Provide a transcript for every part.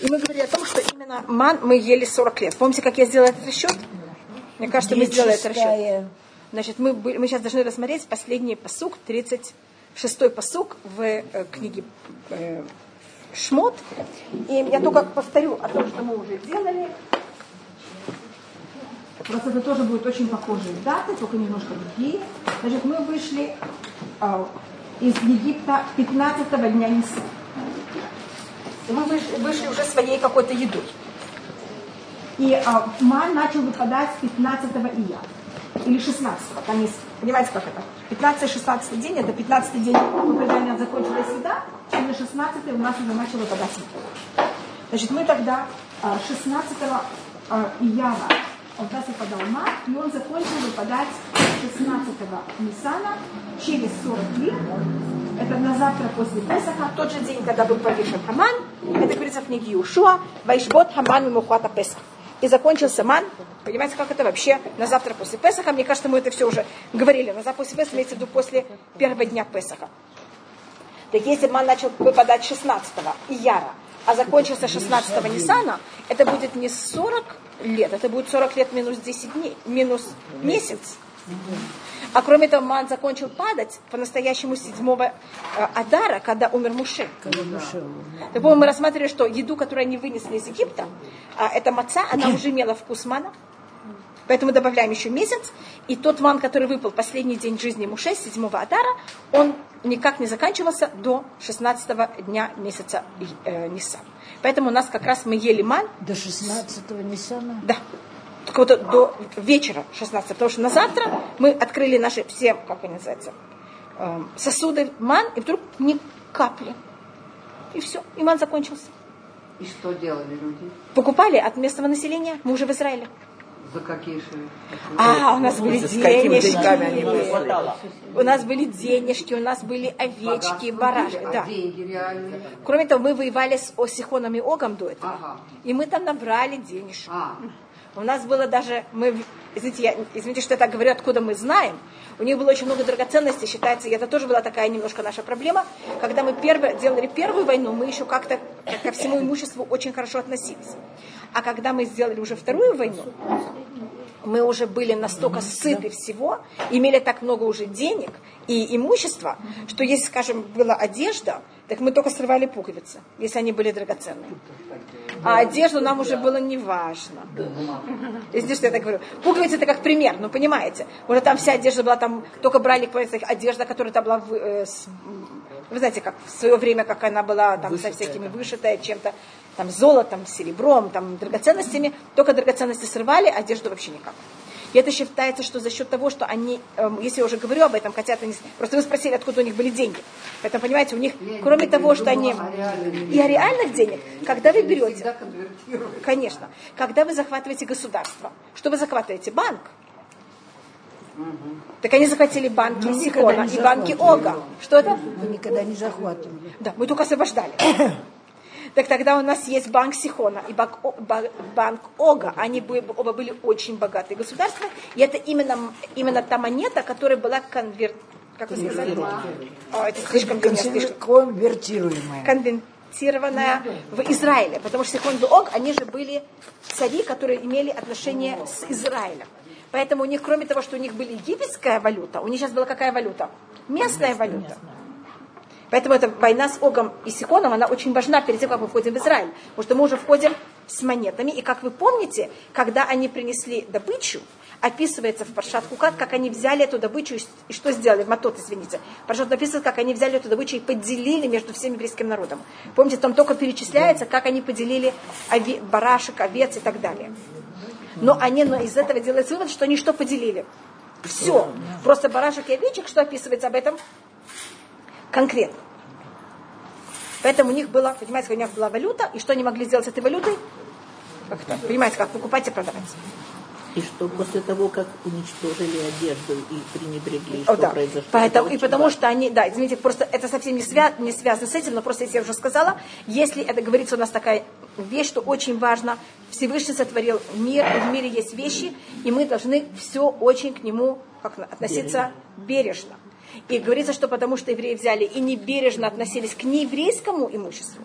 И мы говорили о том, что именно ман мы ели 40 лет. Помните, как я сделала этот расчет? Мне кажется, мы сделали этот расчет. Значит, мы, мы сейчас должны рассмотреть последний посук, 36-й посук в э, книге э, Шмот. И я только повторю о том, что мы уже делали. Просто это тоже будет очень похожие даты, только немножко другие. Значит, мы вышли э, из Египта 15 дня Ниса. Мы вышли, уже своей какой-то едой. И а, ман начал выпадать с 15 ия. Или 16 там есть, понимаете, как это? 15-16 день, это 15 день, когда у нас закончилась еда, и на 16 у нас уже начал выпадать. Значит, мы тогда 16 а, а, ияра у нас выпадал ман, и он закончил выпадать 16 Ниссана через 40 лет. Это на завтра после Песаха, тот же день, когда был повешен Хаман. Это говорится в книге Юшуа. Вайшбот Хаман и Мухата Песах. И закончился ман. Понимаете, как это вообще на завтра после Песаха? Мне кажется, мы это все уже говорили. На завтра после Песаха имеется в виду после первого дня Песаха. Так если ман начал выпадать 16-го Ияра, а закончился 16-го Ниссана, это будет не 40 лет, это будет 40 лет минус 10 дней, минус месяц. А кроме этого, Ман закончил падать по-настоящему седьмого э, Адара, когда умер Муше. Когда Муше Так, мы рассматривали, что еду, которую они вынесли из Египта, а эта маца, она уже имела вкус мана. Поэтому добавляем еще месяц. И тот ман, который выпал последний день жизни Муше, седьмого Адара, он никак не заканчивался до 16 дня месяца э, Ниса. Поэтому у нас как раз мы ели ман. До 16 Нисана? Да какого-то до вечера 16, потому что на завтра мы открыли наши все, как они называются, эм, сосуды ман, и вдруг ни капли. И все, и ман закончился. И что делали люди? Покупали от местного населения, мы уже в Израиле. За какие же? А, у нас были денежки. У нас были денежки, у нас были овечки, барашки. А да. Кроме того, мы воевали с Осихоном и Огом до этого. И мы там набрали денежек. У нас было даже, мы, извините, я, извините, что я так говорю, откуда мы знаем, у них было очень много драгоценностей, считается, и это тоже была такая немножко наша проблема. Когда мы первое, делали первую войну, мы еще как-то ко всему имуществу очень хорошо относились. А когда мы сделали уже вторую войну, мы уже были настолько сыты всего, имели так много уже денег и имущества, что если, скажем, была одежда, так мы только срывали пуговицы, если они были драгоценные. А одежду нам уже было не важно. Извините, что я так говорю. Пуговицы это как пример, ну понимаете. Уже там вся одежда была, там только брали одежда, которая там была, э, с, вы знаете, как в свое время, как она была там вышитая, со всякими вышитая чем-то, там золотом, серебром, там драгоценностями. Только драгоценности срывали, одежду вообще никак. И это считается, что за счет того, что они, эм, если я уже говорю об этом, хотят они... Просто вы спросили, откуда у них были деньги. Поэтому, понимаете, у них, я кроме того, что они... И о реальных денег, когда вы берете... Конечно. Когда вы захватываете государство, что вы захватываете? Банк. Угу. Так они захватили банки мы Сихона и банки Ога. Что это? Мы никогда не захватывали. Да, мы только освобождали. Так тогда у нас есть банк Сихона и банк, банк Ога. Они оба были очень богатые государства. И это именно, именно та монета, которая была конверт... Как вы сказали? О, это слишком конвертируемая. Конвертированная в Израиле. Потому что Сихон и Ог, они же были цари, которые имели отношение с Израилем. Поэтому у них, кроме того, что у них была египетская валюта, у них сейчас была какая валюта? Местная валюта. Поэтому эта война с Огом и Сихоном, она очень важна перед тем, как мы входим в Израиль. Потому что мы уже входим с монетами. И как вы помните, когда они принесли добычу, описывается в Паршат Хукат, как они взяли эту добычу и что сделали, Матот, извините. Паршат написано, как они взяли эту добычу и поделили между всем еврейским народом. Помните, там только перечисляется, как они поделили ови, барашек, овец и так далее. Но они но из этого делают вывод, что они что поделили? Все. Просто барашек и овечек, что описывается об этом? конкретно. Поэтому у них была, понимаете, у них была валюта, и что они могли сделать с этой валютой? Как это? Понимаете, как покупать и продавать. И что после того, как уничтожили одежду и пренебрегли, что да. произошло? Поэтому, и потому важно. что они, да, извините, просто это совсем не, свя, не связано с этим, но просто если я уже сказала, если это говорится у нас такая вещь, что очень важно, Всевышний сотворил мир, и в мире есть вещи, и мы должны все очень к нему как, относиться бережно. бережно. И говорится, что потому что евреи взяли и не бережно относились к нееврейскому имуществу,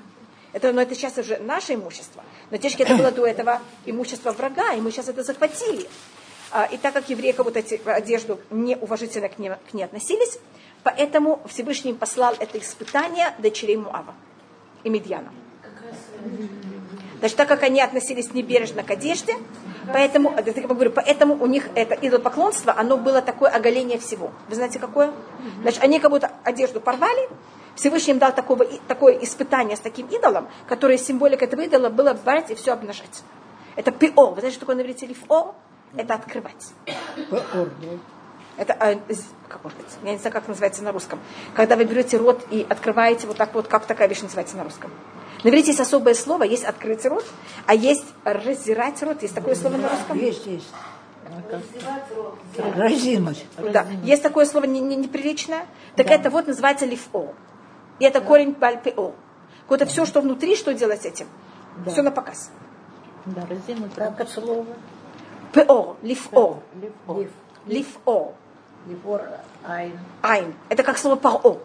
Это, но это сейчас уже наше имущество. Но технически это было до этого имущество врага, и мы сейчас это захватили. А, И так как евреи как будто одежду неуважительно к ней, к ней относились, поэтому Всевышний послал это испытание дочерей Муава и Медьяна. Значит, так как они относились небережно к одежде, поэтому, говорю, поэтому у них это идолопоклонство, оно было такое оголение всего. Вы знаете, какое? Значит, они как будто одежду порвали, Всевышний им дал такого, такое испытание с таким идолом, которое символика этого идола было брать и все обнажать. Это пио. Вы знаете, что такое на иврите лифо? Это открывать. Да. Это, а, как может быть, я не знаю, как называется на русском. Когда вы берете рот и открываете вот так вот, как такая вещь называется на русском. На иврите есть особое слово, есть открыть рот, а есть раздирать рот. Есть такое слово на русском? Есть, есть. Разинуть. Да. Есть такое слово не- не- неприличное. Так это вот называется лифо. И это корень бальпео. Вот это все, что внутри, что делать с этим? Все на показ. Да, разинуть. Как это слово? Пео, лифо, Лифо. лифо, Лифор айн. айн. Это как слово паро.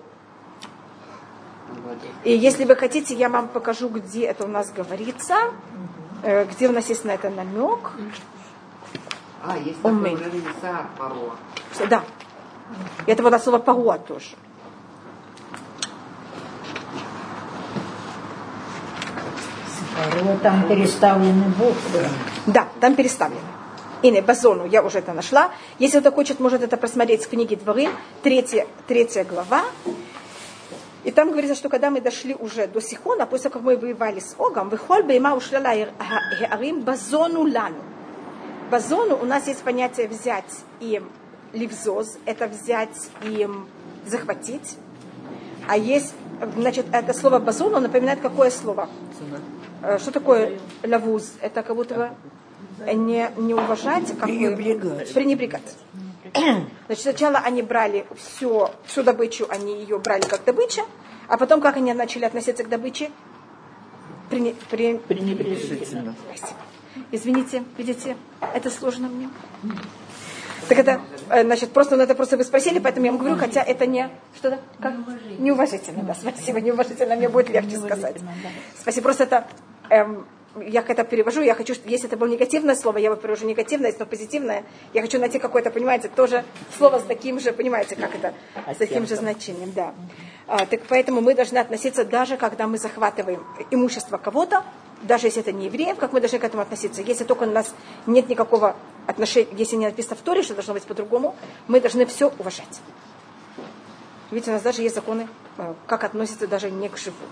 И если вы хотите, я вам покажу, где это у нас говорится, э, где у нас есть на это намек. А, есть уже Исаар Паро. Что- Да. И это вот от слова паруа тоже. Вот там переставлены буквы. Да, там переставлено. И не базону, я уже это нашла. Если кто хочет, может это просмотреть в книге Дворы, третья, третья глава. И там говорится, что когда мы дошли уже до Сихона, после того, как мы воевали с Огом, выхоль бейма ушляла геарим базону лану. Базону у нас есть понятие взять и ливзоз, это взять и захватить. А есть, значит, это слово базон, оно напоминает какое слово? Э, Что такое лавуз? Это как будто бы не, не уважать, как бы- Пренебрегать. Значит, сначала они брали все, всю добычу, они ее брали как добыча, а потом как они начали относиться к добыче? Прене- пре- Пренебрежительно. Извините, видите, это сложно мне. Так это, э, значит, просто ну, это просто вы спросили, поэтому я вам говорю, хотя это не что то как? Неуважительно, да, спасибо, неуважительно, мне будет легче сказать. Спасибо, просто это эм, я это перевожу, я хочу, если это было негативное слово, я его перевожу негативное, если оно позитивное, я хочу найти какое-то, понимаете, тоже слово с таким же, понимаете, как это, с таким же значением, да. А, так поэтому мы должны относиться даже, когда мы захватываем имущество кого-то, даже если это не евреев, как мы должны к этому относиться. Если только у нас нет никакого отношения, если не написано в Торе, что должно быть по-другому, мы должны все уважать. Видите, у нас даже есть законы, э, как относятся даже не к живому.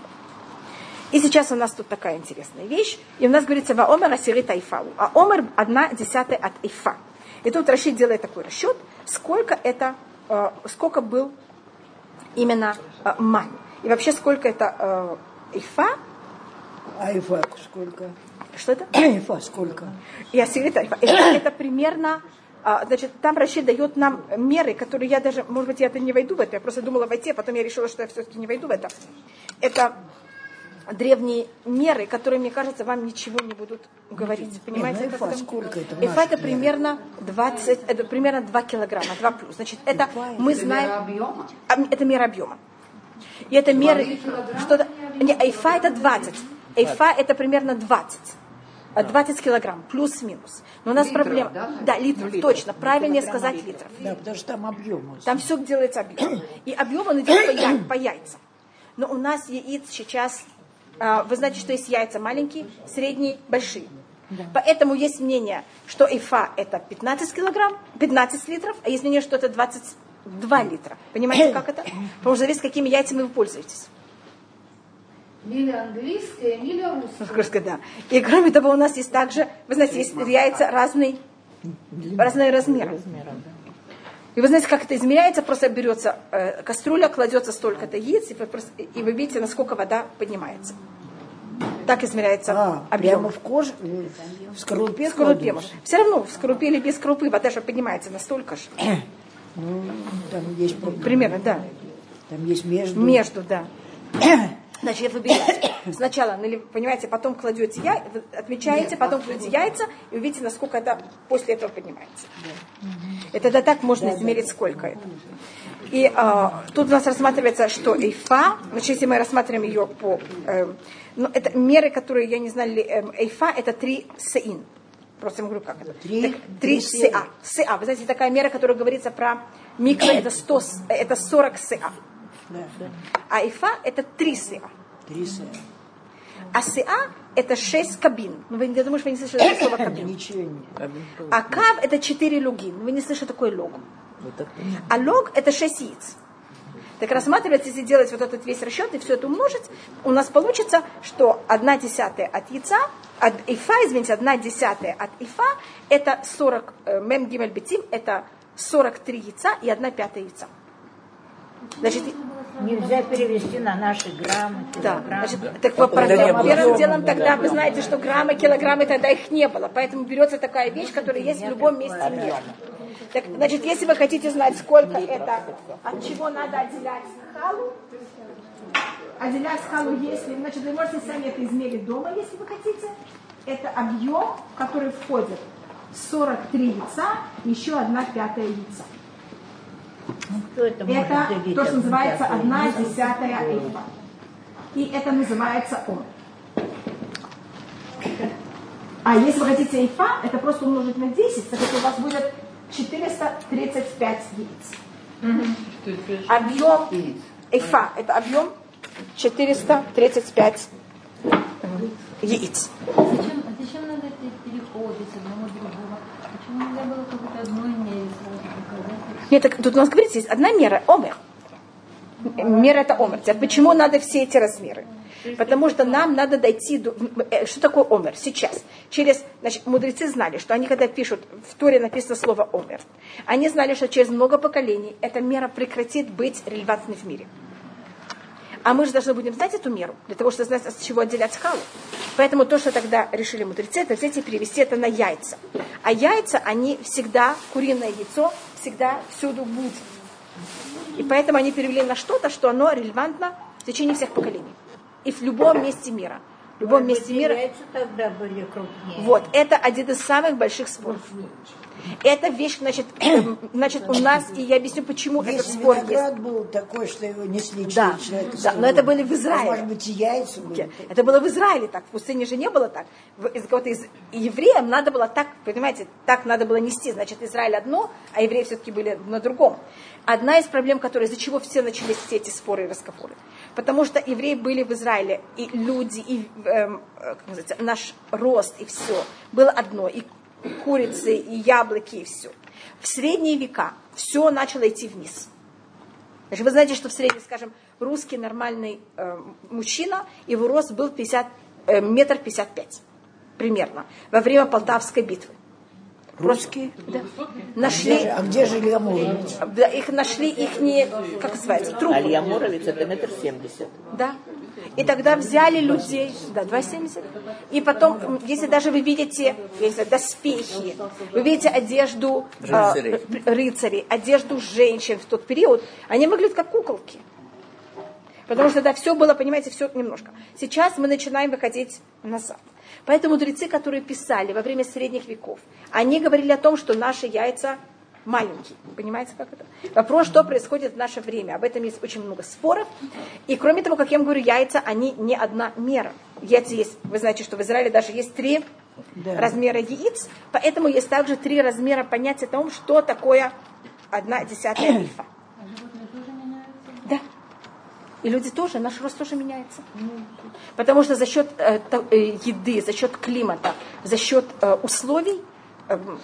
И сейчас у нас тут такая интересная вещь. И у нас говорится «Ваомер асирит айфау». А омер – одна десятая от айфа. И тут Рашид делает такой расчет, сколько это, э, сколько был именно э, ман. И вообще сколько это э, айфа. Айфа сколько? Что это? Айфа сколько? И асирит айфа. Это, это примерно а, Значит, там Рашид дает нам меры, которые я даже, может быть, я это не войду в это, я просто думала войти, а потом я решила, что я все-таки не войду в это. Это древние меры, которые, мне кажется, вам ничего не будут говорить. Понимаете? ну, как эфа это? сколько это Эфа это примерно 20, это примерно 2 килограмма, 2 плюс. Значит, это мы Это знаем... мера объема. А, Это мера объема. И это меры... Что не, айфа это 20. Айфа это примерно 20. А 20 килограмм, плюс-минус. Но у нас Литров, проблема... да? Да, литров, точно. Правильнее сказать литров. Да, потому что там объем. Там все делается объем. И объем он идет по, яй- по яйцам. Но у нас яиц сейчас, вы знаете, что есть яйца маленькие, средние, большие. Поэтому есть мнение, что ифа это 15 килограмм, 15 литров, а есть мнение, что это 22 литра. Понимаете, как это? Потому что зависит, какими яйцами вы пользуетесь. Миля английская, миля русская. Русская, да. И кроме того, у нас есть также, вы знаете, есть яйца разные, разные размеры. И вы знаете, как это измеряется? Просто берется э, кастрюля, кладется столько-то яиц, и вы, просто- и вы видите, насколько вода поднимается. Так измеряется А, объем. прямо в коже, в скорлупе В скорлупе. Все равно в скорлупе или без скорлупы вода же поднимается настолько же. Ну, там есть. Примерно, да. Там есть между. Между, да. Значит, вы берете. Сначала, нали- понимаете, потом кладете яйца, отмечаете, потом кладете яйца, и увидите, насколько это после этого поднимается. Это да так можно измерить, сколько это. И а, тут у нас рассматривается, что эйфа, значит, если мы рассматриваем ее по... э, ну, это меры, которые, я не знаю, ли, эм, эйфа, это три сеин. Просто я говорю, как это? Три? Так, три Три сеа. сеа. Сеа. Вы знаете, такая мера, которая говорится про микро, это, 100, с- это 40 сеа. Да. А эйфа это три сеа. Три сеа. А сеа это 6 кабин. Ну, вы, я думаю, что вы не слышали это слово кабин. Ничего не. А кав это 4 лугин. Вы не слышали такое лог. Вот так понятно. А лог это 6 яиц. Так рассматривается, если делать вот этот весь расчет и все это умножить, у нас получится, что 1 десятая от яйца, от ифа, извините, 1 десятая от ифа, это 40, э, мем гимель бетим, это 43 яйца и 1 пятая яйца. Значит, Нельзя перевести на наши граммы, да, килограммы. значит, так не было. первым делом тогда вы знаете, что граммы, килограммы тогда их не было, поэтому берется такая вещь, которая есть в любом месте мира. Так, значит, если вы хотите знать, сколько это, от чего надо отделять халу, отделять халу, если, значит, вы можете сами это измерить дома, если вы хотите. Это объем, в который входит 43 яйца, еще одна пятая яйца. Кто это Это то, что называется одна десятая эйфа. И это называется ом. А если вы хотите эйфа, это просто умножить на 10, так это у вас будет 435 яиц. Объем Яиц. эйфа, это объем 435 яиц. Зачем, а зачем надо эти переходы с одного к другому? Почему нельзя было какой-то одной мере сразу показать? Нет, так тут у нас говорится, есть одна мера, омер. Мера это омер. Теперь почему надо все эти размеры? Потому что нам надо дойти до... э, Что такое омер сейчас? Через... Значит, мудрецы знали, что они, когда пишут, в Торе написано слово омер, они знали, что через много поколений эта мера прекратит быть релевантной в мире. А мы же должны будем знать эту меру, для того, чтобы знать, с чего отделять скалу. Поэтому то, что тогда решили мудрецы, это взять и перевести это на яйца. А яйца, они всегда, куриное яйцо, всегда всюду будет. И поэтому они перевели на что-то, что оно релевантно в течение всех поколений. И в любом месте мира. В любом быть, месте мира. Тогда были крупнее. Вот, это один из самых больших споров. Это вещь, значит, эм, значит, у нас, и я объясню, почему этот Весь спор есть. виноград был такой, что его несли Да, четыре человека. да, но это были в Израиле. Может быть, и яйца были. Это было в Израиле так, в пустыне же не было так. Из какого-то из евреям надо было так, понимаете, так надо было нести. Значит, Израиль одно, а евреи все-таки были на другом. Одна из проблем, которые, из-за чего все начались все эти споры и разговоры. Потому что евреи были в Израиле, и люди, и эм, э, как называется, наш рост, и все было одно, и курицы, и яблоки, и все. В средние века все начало идти вниз. Значит, вы знаете, что в среднем, скажем, русский нормальный э, мужчина, его рост был 50, э, метр пятьдесят пять примерно во время Полтавской битвы. Русские? Да. Где же- Нашли, а где жили амуровцы? да, их нашли их не, как называется, трупы. Алья Муровец это метр семьдесят. Да. И тогда взяли людей, да, 2,70. И потом, если даже вы видите, знаю, доспехи, вы видите одежду э, Рыцарей. р- рыцарей, одежду женщин в тот период, они выглядят как куколки. Потому что да, все было, понимаете, все немножко. Сейчас мы начинаем выходить назад. Поэтому мудрецы, которые писали во время средних веков, они говорили о том, что наши яйца маленькие. Понимаете, как это? Вопрос, что происходит в наше время. Об этом есть очень много споров. И кроме того, как я вам говорю, яйца, они не одна мера. Яйца есть, вы знаете, что в Израиле даже есть три Да. размера яиц, поэтому есть также три размера понятия о том, что такое одна десятая альфа. Да. И люди тоже, наш рост тоже меняется. Потому что за счет э, э, еды, за счет климата, за счет э, условий,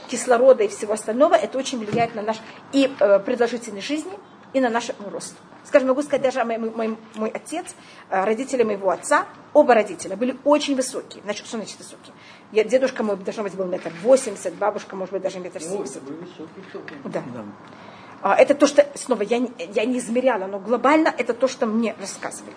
кислорода и всего остального, это очень влияет на наш и э, продолжительность жизни, и на наш рост. Скажем, могу сказать, даже мой, мой, мой отец, э, родители моего отца, оба родителя были очень высокие. Значит, что значит высокие? Я, дедушка мой, должно быть, был метр восемьдесят, бабушка, может быть, даже метр семьдесят. Да. А, Это то, что, снова, я, я не измеряла, но глобально это то, что мне рассказывали.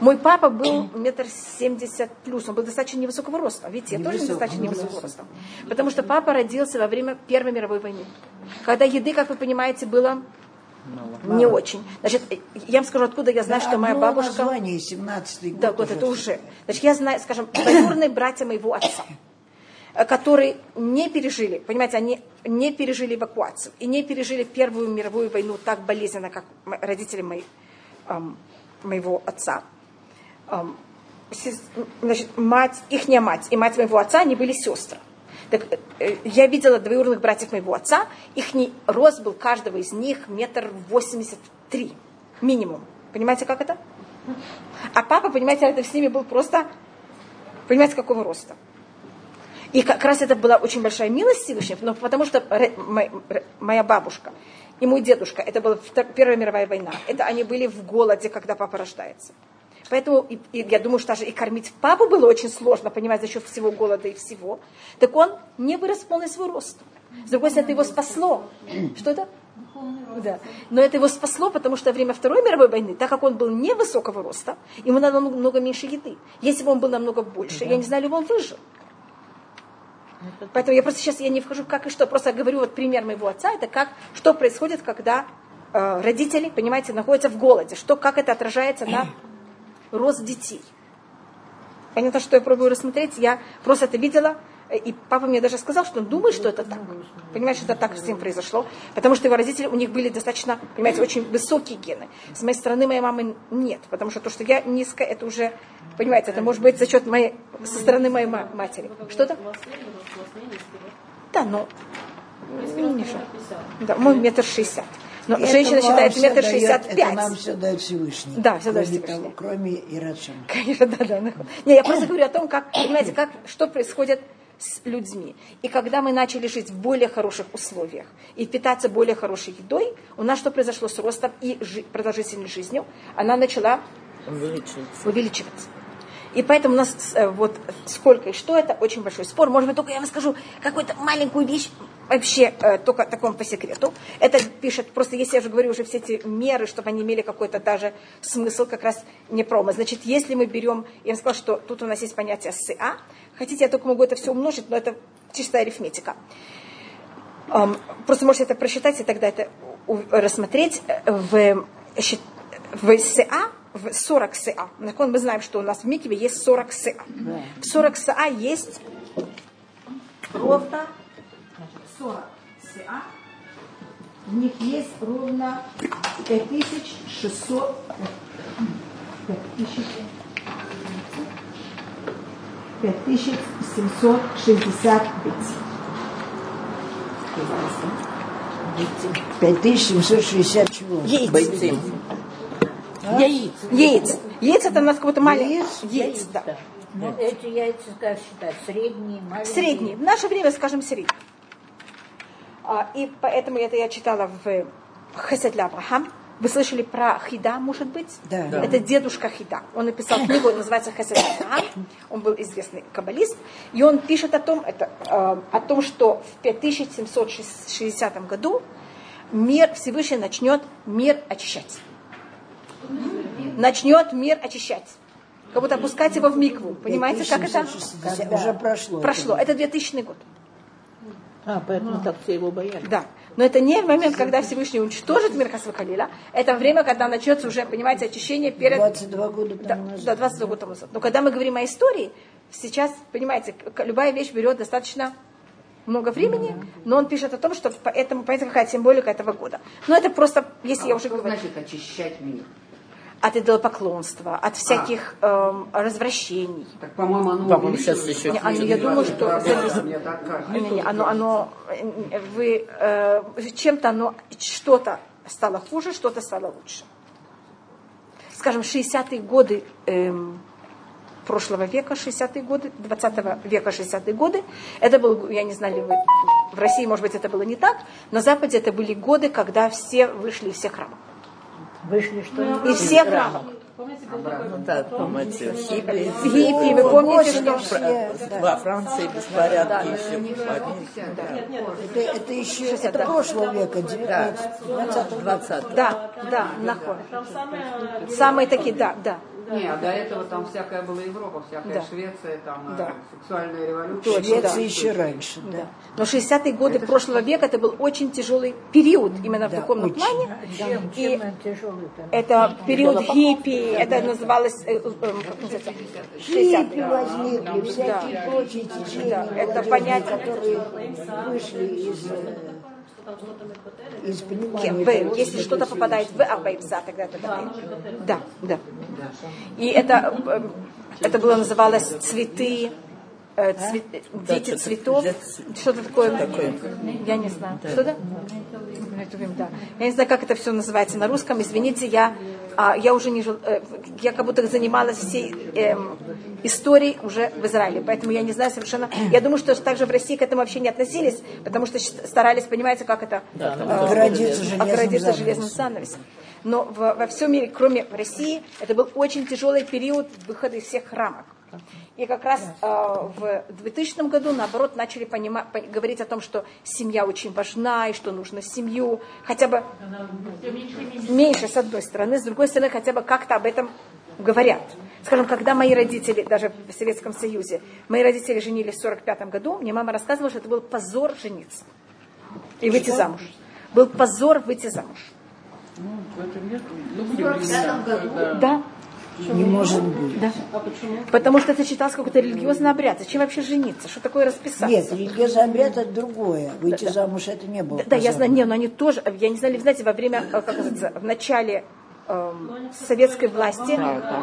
Мой папа был метр семьдесят плюс, он был достаточно невысокого роста. Видите, я тоже Невысокого, достаточно невысокого невысокого. роста. Потому что папа родился во время Первой мировой войны. Когда еды, как вы понимаете, было не очень. Значит, я вам скажу, откуда я знаю, что моя бабушка... название, 17-й год. Да, вот это уже. Значит, я знаю, скажем, двоюродные братья моего отца. которые не пережили, понимаете, они не пережили эвакуацию и не пережили Первую мировую войну так болезненно, как родители мои, эм, моего отца. Значит, мать, ихняя мать и мать моего отца, они были сестры. Так, э, я видела двоюродных братьев моего отца, их рост был каждого из них метр восемьдесят три минимум. Понимаете, как это? А папа, понимаете, это с ними был просто, понимаете, какого роста. И как раз это была очень большая милость Всевышнего, но потому что моя бабушка и мой дедушка, это была Первая мировая война, это они были в голоде, когда папа рождается. Поэтому и- и я думаю, что даже и кормить папу было очень сложно, понимать, за счет всего голода и всего. Так он не вырос в полный свой рост. С другой стороны, это его спасло. Что это? Да. Но это его спасло, потому что во время Второй мировой войны, так как он был невысокого роста, ему надо много, много меньше еды. Если бы он был намного больше, я не знаю, ли он выжил. Поэтому я просто сейчас я не вхожу как и что, просто говорю вот пример моего отца, это как, что происходит, когда э, родители, понимаете, находятся в голоде, что, как это отражается на рост детей. Понятно, что я пробую рассмотреть, я просто это видела, и папа мне даже сказал, что он думает, что это так. Понимаете, что это так с ним произошло, потому что его родители, у них были достаточно, понимаете, очень высокие гены. С моей стороны моей мамы нет, потому что то, что я низкая, это уже, понимаете, это может быть за счет моей, со стороны моей ма- матери. Что-то? Да, но не вижу. Да, мой метр шестьдесят. Но Это женщина считает метр шестьдесят Это нам пять. все дает Всевышний. Да, всё дает Кроме Всевышний. того, Кроме Ирачем. Конечно, да, да. Не, я просто говорю о том, как, понимаете, как, что происходит с людьми. И когда мы начали жить в более хороших условиях и питаться более хорошей едой, у нас что произошло с ростом и жи- продолжительной жизнью? Она начала Увеличивается. увеличиваться. И поэтому у нас э, вот сколько и что это очень большой спор. Может быть, только я вам скажу какую-то маленькую вещь, вообще э, только таком по секрету. Это пишет, просто если я уже говорю уже все эти меры, чтобы они имели какой-то даже смысл, как раз не промо. Значит, если мы берем, я вам сказала, что тут у нас есть понятие СА. Хотите, я только могу это все умножить, но это чистая арифметика. Ам, просто можете это просчитать и тогда это рассмотреть в, в СА, в 40 СА. Мы знаем, что у нас в Микве есть 40 СА. В 40 СА есть значит, 40 СА. В них есть ровно 5600 5000 5760 бетий. 5760 чего? Яиц. Яиц. Яиц. Яиц это у нас как будто маленький. Яиц? Яиц, да. Ну, эти яйца, как считать, средние, маленькие? Средний. В наше время, скажем, средний. А, и поэтому это я читала в Хесед Авраам. Вы слышали про Хида, может быть? Да. Да. Это дедушка Хида. Он написал книгу, называется Хесед Авраам. Он был известный каббалист. И он пишет о том, это, э, о том, что в 5760 году мир Всевышний начнет мир очищать. Начнет мир очищать. Как будто опускать его в микву. Понимаете, как это? 5760 Уже прошло. Прошло. Это 2000 год. А, поэтому так все его боялись. Да. Но это не момент, когда Всевышний уничтожит мир Хасвахалиля. Это время, когда начнется уже, понимаете, очищение перед... 22 года Да, тому назад. да, 22 года назад. Но когда мы говорим о истории, сейчас, понимаете, любая вещь берет достаточно много времени, но он пишет о том, что поэтому, понимаете, какая символика этого года. Но это просто, если я уже Что говорю, значит очищать мир? От идолопоклонства, от всяких эм, развращений. Так, по-моему, оно По-моему, увеличилось. сейчас еще Не, оно, я думаю, что зависит. Не, не, оно, оно, э, вы, э, чем-то оно, что-то стало хуже, что-то стало лучше. Скажем, 60-е годы эм, прошлого века, 60-е годы, 20 века, 60-е годы, это был, я не знаю, ли вы, в России, может быть, это было не так, на Западе это были годы, когда все вышли из всех храмов. Вышли, что ли? Из всех храмов. Помните, был такой Ну да, помните, хиппи. В Хиппи, вы помните, что... Фра- Во Франции беспорядки еще. в Нет, нет, Это, это еще это прошлого века, 19 20 20 Да, да, самое... Самые такие, да, да. Не, а до этого там всякая была Европа, всякая Да. Швеция, там э, Да. сексуальная революция. Точно, да. Швеция еще раньше, да. Да. Но 60-е годы прошлого века это был очень тяжелый период именно в Да, духовном очень. плане. Чем, И чем он тяжелый там? это период хиппи, это называлось, э, э, 60-е. Хиппи возникли, всякие Да. прочие течения, Да, это понятие. которые вышли из, из понимания. Того. Если что-то попадает в Арбайпса, тогда это Да, такое. Да, да. И это, э, это было называлось цветы, э, цве- дети что-то цветов. Что-то такое. Я не знаю. Что да? Да. Я не знаю, как это все называется на русском. Извините, я, а, я уже не жил, э, я как будто занималась всей эм, историей уже в Израиле, поэтому я не знаю совершенно. Я думаю, что также в России к этому вообще не относились, потому что старались, понимаете, как это Да, э, Оградиться железным оградиться занавесом. железным занавесом. Но в- во всем мире, кроме России, это был очень тяжелый период выхода из всех рамок. И как раз э, в 2000 году, наоборот, начали понима- по- говорить о том, что семья очень важна, и что нужно семью, хотя бы меньше, с одной стороны, с другой стороны, хотя бы как-то об этом говорят. Скажем, когда мои родители, даже в Советском Союзе, мои родители женились в 45 году, мне мама рассказывала, что это был позор жениться и выйти замуж. Был позор выйти замуж. Да, Не может быть. да. Потому что это считалось какой-то религиозный обряд. Зачем вообще жениться? Что такое расписаться? Нет, религиозный обряд это другое. Выйти замуж это не было. Да, да, я знаю, не, но они тоже, я не знаю, знаете, во время, э, как называется, в начале эм, советской власти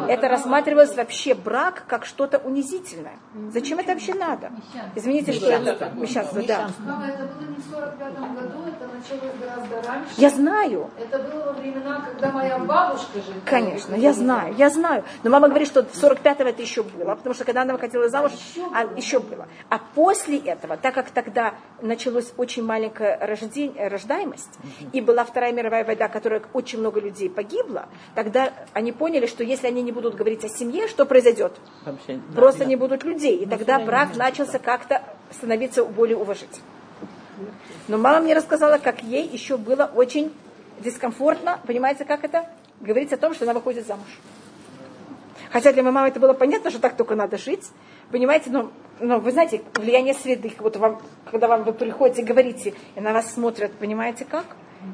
это рассматривалось вообще брак как что-то унизительное. Зачем это вообще надо? Извините, что это мещанство, да. Мама, это было не в 45 году, это началось гораздо раньше. Я знаю, Это было во времена, когда моя бабушка жила. Конечно, я знаю, я знаю. Но мама говорит, что 45-го это еще было, потому что когда она выходила замуж, а, еще было. А после этого, так как тогда началась очень маленькая рождень- рождаемость, и была Вторая мировая война, в которой очень много людей погибло, тогда они поняли, что если они не будут говорить о семье, что произойдет? Вообще, да, Просто да. не будут людей. И тогда брак начался как-то становиться более уважительным. Но мама мне рассказала, как ей еще было очень дискомфортно, понимаете, как это? Говорить о том, что она выходит замуж. Хотя для моей мамы это было понятно, что так только надо жить. Понимаете, но, но вы знаете, влияние среды, вот вам, когда вам вы приходите, говорите, и на вас смотрят, понимаете как?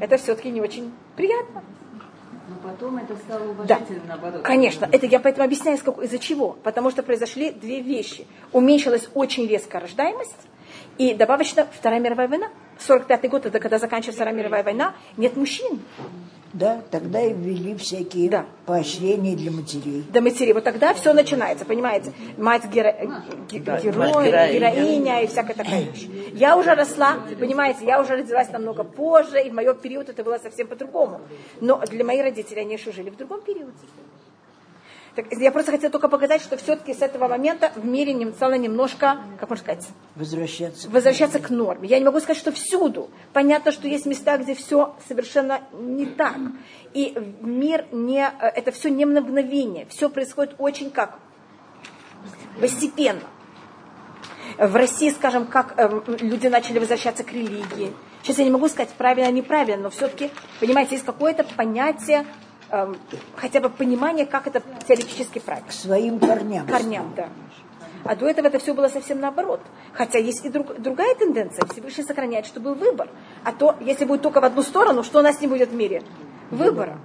Это все-таки не очень приятно. Но потом это стало уважительно, наоборот. Конечно, это я поэтому объясняю, из-за чего. Потому что произошли две вещи. Уменьшилась очень резко рождаемость, и добавочно Вторая мировая война. 45 год, это когда заканчивается Вторая мировая война, нет мужчин. Да, тогда и ввели всякие Да. поощрения для матерей. до матерей. Вот тогда все начинается, понимаете? Мать геро... ге- Да, герой, мать героиня. героиня и всякая такая вещь. Я уже росла, понимаете, я уже родилась намного позже, и в мой период это было совсем по-другому. Но для моих родителей они еще жили в другом периоде. Так, я просто хотела только показать, что все-таки с этого момента в мире не- стало немножко, как можно сказать, Возвращаться. возвращаться к норме. Я не могу сказать, что всюду. Понятно, что есть места, где все совершенно не так. И мир не, э, это все не мгновение. Все происходит очень как постепенно. В России, скажем, как э, люди начали возвращаться к религии. Сейчас я не могу сказать правильно, неправильно, но все-таки, понимаете, есть какое-то понятие, э, хотя бы понимание, как это теоретически правильно К своим корням. корням, да. А до этого это все было совсем наоборот. Хотя есть и друг- другая тенденция. Всевышний сохраняет, что был выбор. А то, если будет только в одну сторону, что у нас не будет в мире? Выбора.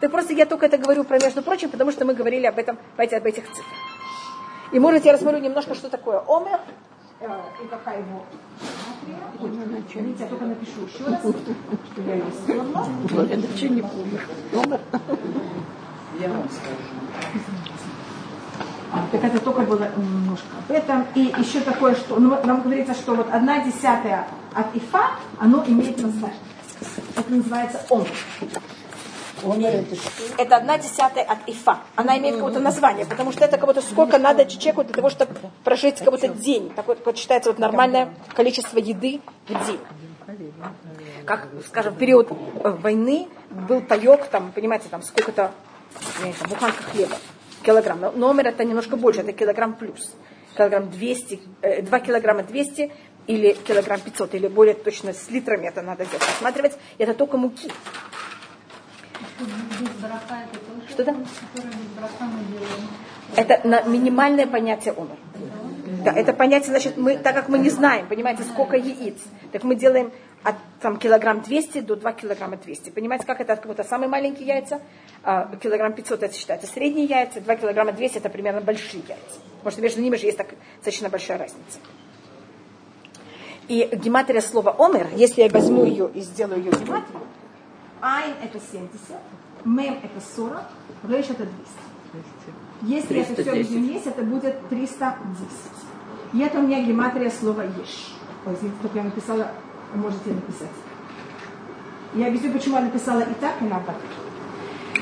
Так просто я только это говорю про между прочим, потому что мы говорили об этом, об этих цифрах. И может я рассмотрю немножко, что такое омер, э, и какая его Я только напишу еще раз, что я. Глория, да что не? Номер? Я вам скажу. А, Так это только было немножко об этом. И еще такое, что ну, нам говорится, что вот одна десятая от ифа, оно имеет название. Это называется ом. Это одна десятая от ифа. Она имеет какое-то название, потому что это как будто сколько надо человеку для того, чтобы прожить как будто день. Такое вот считается вот нормальное количество еды в день. Как, скажем, в период э, войны был паек, там, понимаете, там сколько-то, буханка хлеба, килограмм. Но Номер это немножко больше, это килограмм плюс. Килограмм 200, э, 2 килограмма 200 или килограмм 500, или более точно с литрами это надо здесь рассматривать. Это только муки. Без брака это тоже Что делаем. Это на минимальное понятие омер. Да, это понятие, значит, мы, так как мы не знаем, понимаете, сколько яиц, так мы делаем от там, килограмм 200 до 2 килограмма 200. Понимаете, как это от кого-то самые маленькие яйца, а, килограмм 500 это считается средние яйца, 2 килограмма 200 это примерно большие яйца. Потому что между ними же есть так, достаточно большая разница. И гематрия слова омер, если я возьму ее и сделаю ее гематрию, айн это 70, мем это 40, рейш это 200. Если это все 310. вместе, это будет 310. И это у меня гематрия слова еш. Ой, извините, только я написала, можете написать. Я объясню, почему я написала и так, и наоборот.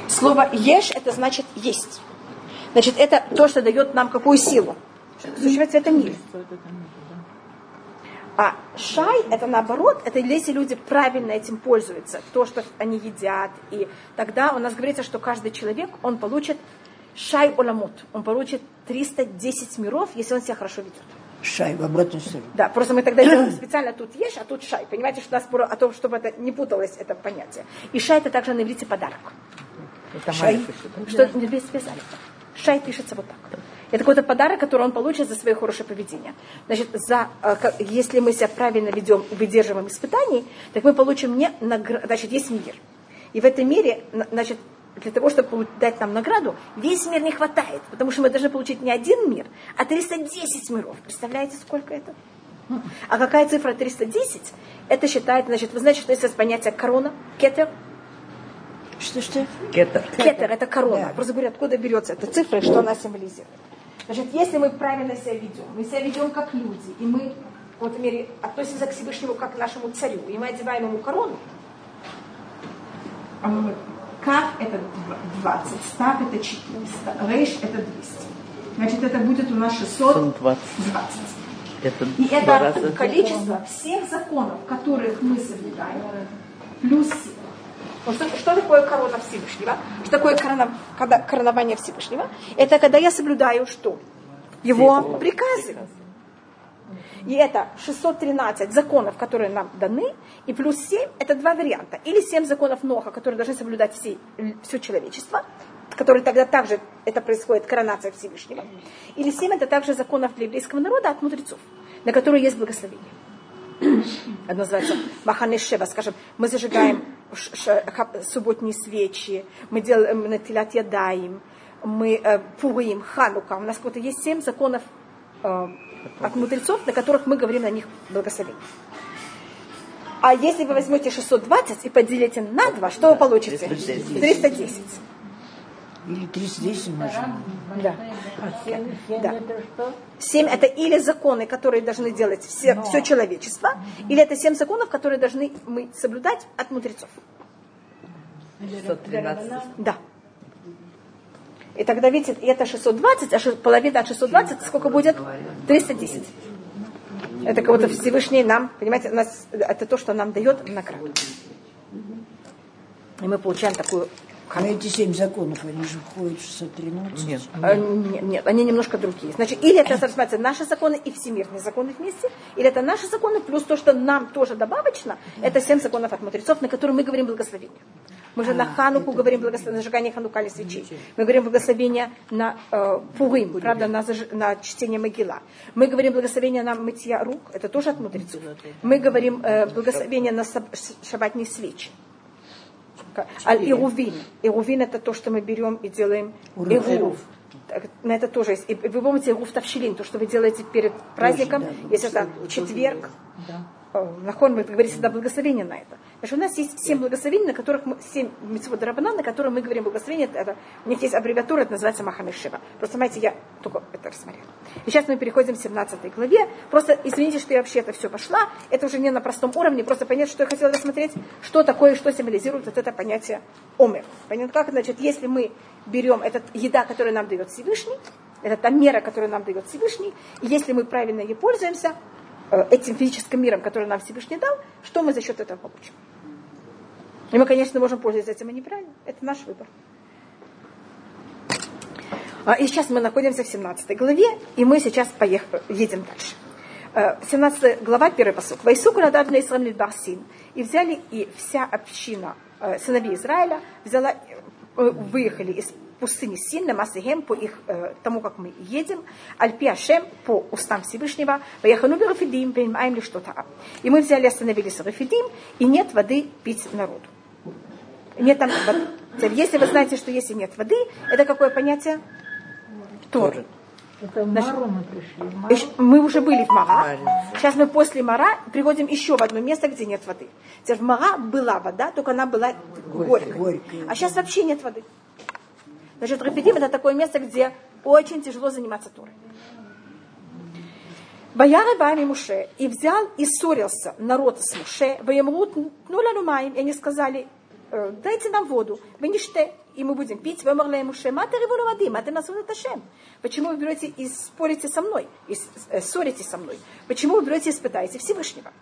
Слово еш это значит есть. Значит, это то, что дает нам какую силу. Существуется это мир. А шай это наоборот, это если люди правильно этим пользуются, то, что они едят, и тогда у нас говорится, что каждый человек, он получит шай оламут, он получит 310 миров, если он себя хорошо ведет. Шай в обратную сторону. Да, просто мы тогда делаем специально тут ешь, а тут шай. Понимаете, что у нас спор о том, чтобы это не путалось, это понятие. И шай это также на иврите подарок. Это Шай. Что не без без алифа. Шай пишется вот так. Это какой-то подарок, который он получит за свое хорошее поведение. Значит, за, э, если мы себя правильно ведем и выдерживаем испытаний, так мы получим не награ- Значит, есть мир. И в этом мире, на- значит, для того, чтобы дать нам награду, весь мир не хватает. Потому что мы должны получить не один мир, а 310 миров. Представляете, сколько это? А какая цифра 310? Это считается, значит, вы знаете, что есть понятие корона, кетер, Что-что? Кетер. Кетер – это корона. Да. Просто говорю, откуда берется эта цифра и что она символизирует. Значит, если мы правильно себя ведем, мы себя ведем как люди, и мы в какой-то мере относимся к Всевышнему как к нашему царю, и мы одеваем ему корону, а Кaf – это 20, Став – это 400, Рейш – это 200. Значит, это будет у нас 620. 20. Это И это раза. количество всех законов, которых мы соблюдаем, плюс Что, что такое корона Всевышнего? Что такое корона, когда, коронование Всевышнего? Это когда я соблюдаю что? Его приказы. И это 613 законов, которые нам даны, и плюс 7 это два варианта. Или 7 законов Ноха, которые должны соблюдать все, все человечество, которые тогда также это происходит коронация Всевышнего. Или 7 это также законов для еврейского народа от мудрецов, на которые есть благословение. Это называется Маханешева, скажем, мы зажигаем субботние свечи, мы делаем натилят ядаем, мы э, пурим, ханука. У нас какое-то есть семь законов э, от мудрецов, на которых мы говорим на них благословение. А если вы возьмете 620 и поделите на 2, что вы получите? 310. 310. Или 310 можно. Да. Семь, семь Да. это что? Семь это или законы, которые должны делать все, все человечество, или это семь законов, которые должны мы соблюдать от мудрецов. 613. Да. И тогда, видите, и это 620, а половина от 620 сколько будет? 310. Это как будто Всевышний нам, понимаете, у нас, это то, что нам дает награду. И мы получаем такую А эти семь законов, они же входят в 613. Нет. А, Нет, нет, они немножко другие. Значит, или это рассматривается наши законы и всемирные законы вместе, или это наши законы плюс то, что нам тоже добавочно, это семь законов от мудрецов, на которые мы говорим благословение. Мы же на Хануку говорим благословение, на зажигание ханукали свечей. Мы говорим благословение на э, Пурим, правда, на, заж- на чтение могила. Мы говорим благословение на мытья рук, это тоже от мудрецов. Мы говорим э, благословение на шабатные свечи. Аль-Ирувин. Ирувин это то, что мы берем и делаем. Ирув. На это тоже есть. И вы помните Ирув Тавшилин, то, что вы делаете перед праздником, если это четверг, нахон, вы говорите всегда благословение на это. Значит, у нас есть семь благословений, на которых мы, семь митцвот Рабанан, на которые мы говорим благословение. Это, у них есть аббревиатура, это называется Махамешева. Просто, знаете, я только это рассмотрела. И сейчас мы переходим к 17 главе. Просто извините, что я вообще это все пошла. Это уже не на простом уровне, просто понять, что я хотела рассмотреть, что такое, что символизирует вот это понятие омер. Понятно, как? Значит, если мы берем этот еда, которую нам дает Всевышний, это та мера, которую нам дает Всевышний, и если мы правильно ей пользуемся, этим физическим миром, который нам Всевышний дал, что мы за счет этого получим? И мы, конечно, можем пользоваться этим и неправильно. Это наш выбор. А, И сейчас мы находимся в 17 главе, и мы сейчас поех... едем дальше. Э, 17 глава, первый посук. Вайсуку надав на Исраиль Барсин. И взяли и вся община э, сыновей Израиля взяла, э, выехали из пустыни Син на Масихем по их, э, тому, как мы едем, Альпиашем по устам Всевышнего, Ваяхану Рафидим, Веймаем ли что-то. И мы взяли, остановились в Рафидим, и нет воды пить народу. Нет там воды. Если вы знаете, что если нет воды, это какое понятие? Торы. Это в Значит, Мару мы пришли. Мару. Мы уже были в Мара. Сейчас мы после Мара приходим еще в одно место, где нет воды. Теперь в Мара была вода, только она была горькой. горькая. А сейчас вообще нет воды. Значит, Рафидим это такое место, где очень тяжело заниматься Торой. Бояры вами Муше, и взял и ссорился народ с Муше, воемрут нула нумаем, и они сказали, «Э, дайте нам воду, вы не ште, и мы будем пить, вы могли Муше, маты ревуну воды, маты насуну ташем. Почему вы берете и спорите со мной, и э, ссоритесь со мной? Почему вы берете и испытаете Всевышнего?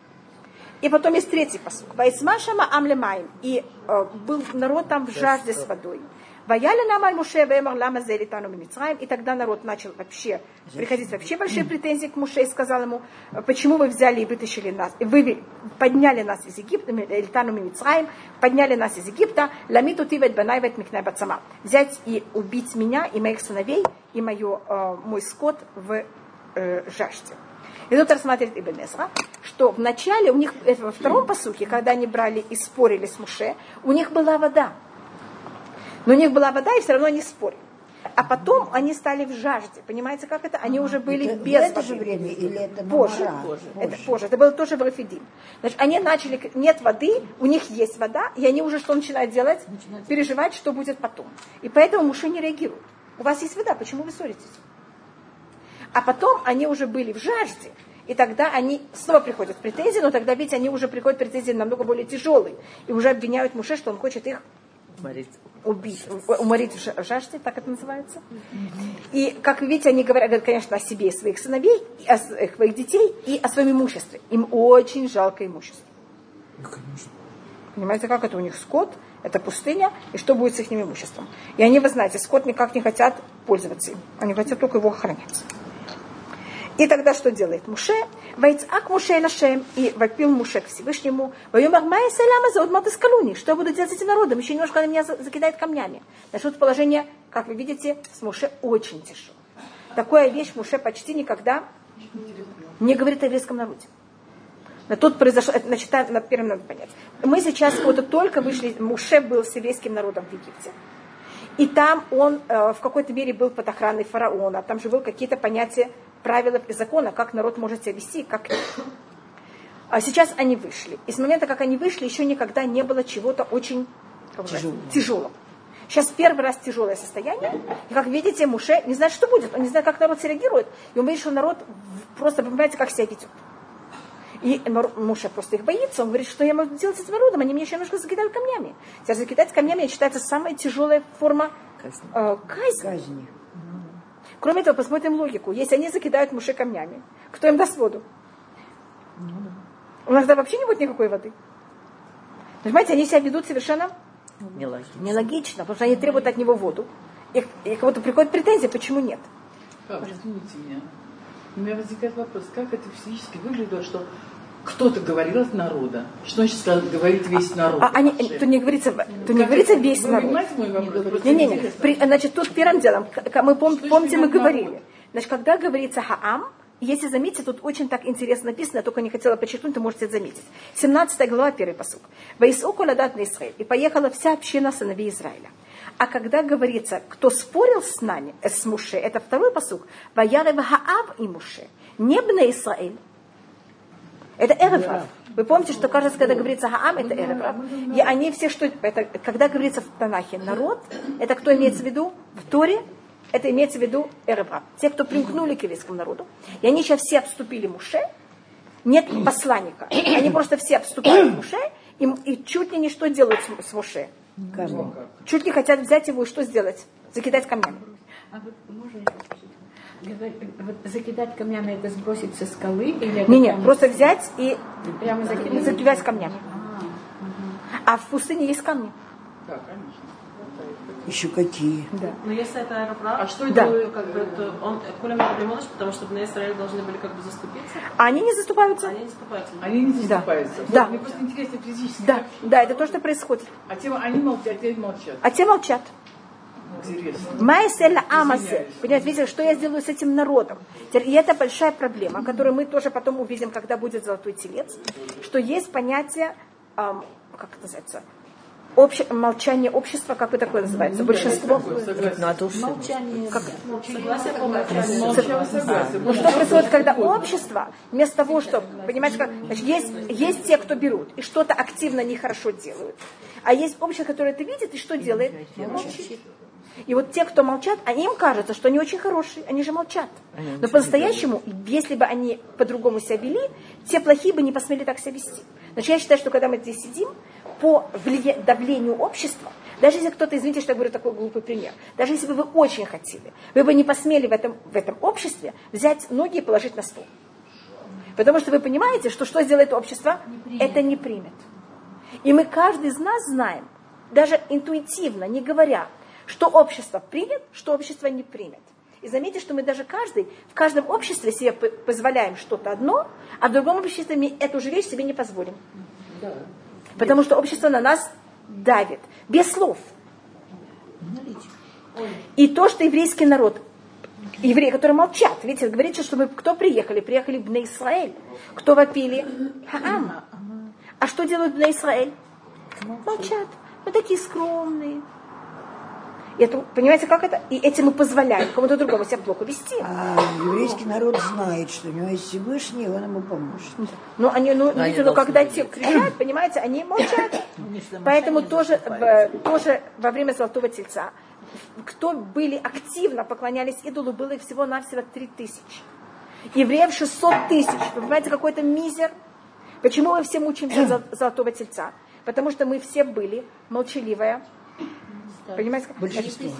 И потом есть третий посук. Вайсмашама амлемаем. И э, был народ там в жажде с водой. Ваяли нам аль Муше вемар лама зелитану мимицраем. И тогда народ начал вообще приходить вообще большие претензии к Муше и сказал ему, «Э, почему вы взяли и вытащили нас, вы подняли нас из Египта, элитану мимицраем, подняли нас из Египта, ламиту тивет банайвет микнай бацама. Взять и убить меня и моих сыновей, и мою, э, мой скот в э, жажде. И тут рассматривает Ибн Эзра, что в начале у них, это во втором посуке, когда они брали и спорили с Муше, у них была вода. Но у них была вода, и все равно они спорили. А потом они стали в жажде. Понимаете, как это? Они уже были Это в без это воды. же время или это на позже. Мара? Это позже. Это было тоже в Рафидим. Значит, они начали, нет воды, у них есть вода, и они уже что начинают делать? Переживать, что будет потом. И поэтому Муше не реагирует. У вас есть вода, почему вы ссоритесь? А потом они уже были в жажде, и тогда они снова приходят в претензии, но тогда ведь они уже приходят в претензии намного более тяжелые, и уже обвиняют Муше, что он хочет их Смотрите. убить, уморить в жа- жажде, так это называется. И, как вы видите, они говорят, говорят, конечно, о себе и своих сыновей, и о своих своих детей, и о своем имуществе. Им очень жалко имущество. Понимаете, как это у них скот, это пустыня, и что будет с их имуществом. И они, вы знаете, скот никак не хотят пользоваться им. Они хотят только его охранять. И тогда что делает Муше? Вайцак Муше Лашем, и вопил Муше к Всевышнему, Вайомар Майя Саляма за Мадаскалуни, что я буду делать с этим народом? Еще немножко на меня за- закидает камнями. Значит, вот положение, как вы видите, с Муше очень тяжело. Такая вещь Муше почти никогда не говорит о еврейском народе. Но тут произошло, значит, на первом надо понять. Мы сейчас вот только вышли, Муше был с еврейским народом в Египте. И там он э, в какой-то мере был под охраной фараона. Там же было какие-то понятия, правила и закона, как народ может себя вести, как нет. А сейчас они вышли. И с момента, как они вышли, еще никогда не было чего-то очень тяжелого. Сейчас первый раз тяжелое состояние. И как видите, Муше не знает, что будет. Он не знает, как народ среагирует. И он видит, что народ просто, понимаете, как себя ведет. И Муше просто их боится. Он говорит, что я могу делать с этим народом. Они меня еще немножко закидают камнями. Сейчас закидать камнями считается самая тяжелая форма Казни. э, казни. Казни. Кроме того, посмотрим логику. Если они закидают Муше камнями, кто им даст воду? У нас тогда вообще не будет никакой воды. Понимаете, они себя ведут совершенно Нелогично. нелогично, потому что они требуют от него воду. И, и кого-то приходит претензия, почему нет. Как, извините меня. У меня возникает вопрос, как это физически выглядело, что кто-то говорил от народа. Что значит говорит весь народ? А Вообще? то не говорится, то не говорится это? весь Вы народ. мой вопрос? Просто Не-не-не. интересно. При- Значит, тут первым делом, мы пом- Что помните, мы значит народ? говорили. Значит, когда говорится хаам, если заметите, тут очень так интересно написано, я только не хотела подчеркнуть, то можете это заметить. 17 глава, первый посук. Ваисоку ладат на Израиль. И поехала вся община сыновей Израиля. А когда говорится, кто спорил с нами, э, с Муше, это второй посук. Ваярев хаав и Муше. Не бна Израиль. Это Эреврав. Вы помните, что каждый раз, когда говорится Хаам, это Эреврав. И они все, что... Это, когда говорится в Танахе народ, это кто имеется в виду? В Торе это имеется в виду Эреврав. Те, кто примкнули к еврейскому народу. И они сейчас все обступили Муше. Нет посланника. Они просто все обступают Муше и, и чуть ли не что делают с, с Муше. Камни. Чуть ли хотят взять его и что сделать? Закидать камнями. А вот можно вот закидать камнями это сбросить со скалы или это Не, нет, просто взять и прямо закинуть? закидать камнями. А в пустыне есть камни. Да, конечно. Еще какие? Да. Но если это аэроплан, А что Да. это? как бы, то он Кулем Лимоныч, потому что на Израиль должны были как бы заступиться, А они не заступаются. а они не заступаются. Они не Да. заступаются. Да. Мне просто интересно физически. Да, да, это то, что происходит. А те, они молчат, а те молчат. А те молчат. Майселя Амазе. Понимаете, видите, что я сделаю с этим народом? И это большая проблема, которую мы тоже потом увидим, когда будет золотой телец, что есть понятие, ам, как это называется, обще- молчание общества, как это такое называется? Большинство. Молчание. Молчанию. Согласие. Ну что происходит, когда общество, вместо того, чтобы, понимаете, как, значит, есть, есть те, кто берут и что-то активно нехорошо делают, а есть общество, которое это видит и что делает? Молчит. И вот те, кто молчат, а им кажется, что они очень хорошие, они же молчат. Но по-настоящему, если бы они по-другому себя вели, те плохие бы не посмели так себя вести. Значит, я считаю, что когда мы здесь сидим, по влия- давлению общества, даже если кто-то, извините, что я говорю такой глупый пример, даже если бы вы очень хотели, вы бы не посмели в этом, в этом обществе взять ноги и положить на стол. Потому что вы понимаете, что что сделает общество? Это не примет. И мы каждый из нас знаем, даже интуитивно, не говоря, что общество примет, что общество не примет. И заметьте, что мы даже каждый, в каждом обществе себе позволяем что-то одно, а в другом обществе мы эту же вещь себе не позволим. Потому что общество на нас давит, без слов. И то, что еврейский народ, евреи, которые молчат, видите, говорится, что мы, кто приехали? Приехали в Израиль. Кто вопили? Хаам. А что делают в Израиль? Молчат. Мы такие скромные. Это, понимаете, как это? И этим мы позволяем кому-то другому себя плохо вести. А еврейский народ знает, что у него есть Всевышний, и он ему поможет. Ну, они, ну, видите, ну, когда те кричат, понимаете, они молчат. Поэтому тоже, в- тоже во время Золотого Тельца, кто были активно поклонялись идолу, было их всего-навсего 3 тысячи. Евреев 600 тысяч. Вы понимаете, какой-то мизер. Почему мы все мучаемся Золотого Тельца? Потому что мы все были молчаливая. Понимаете? как? Большинство.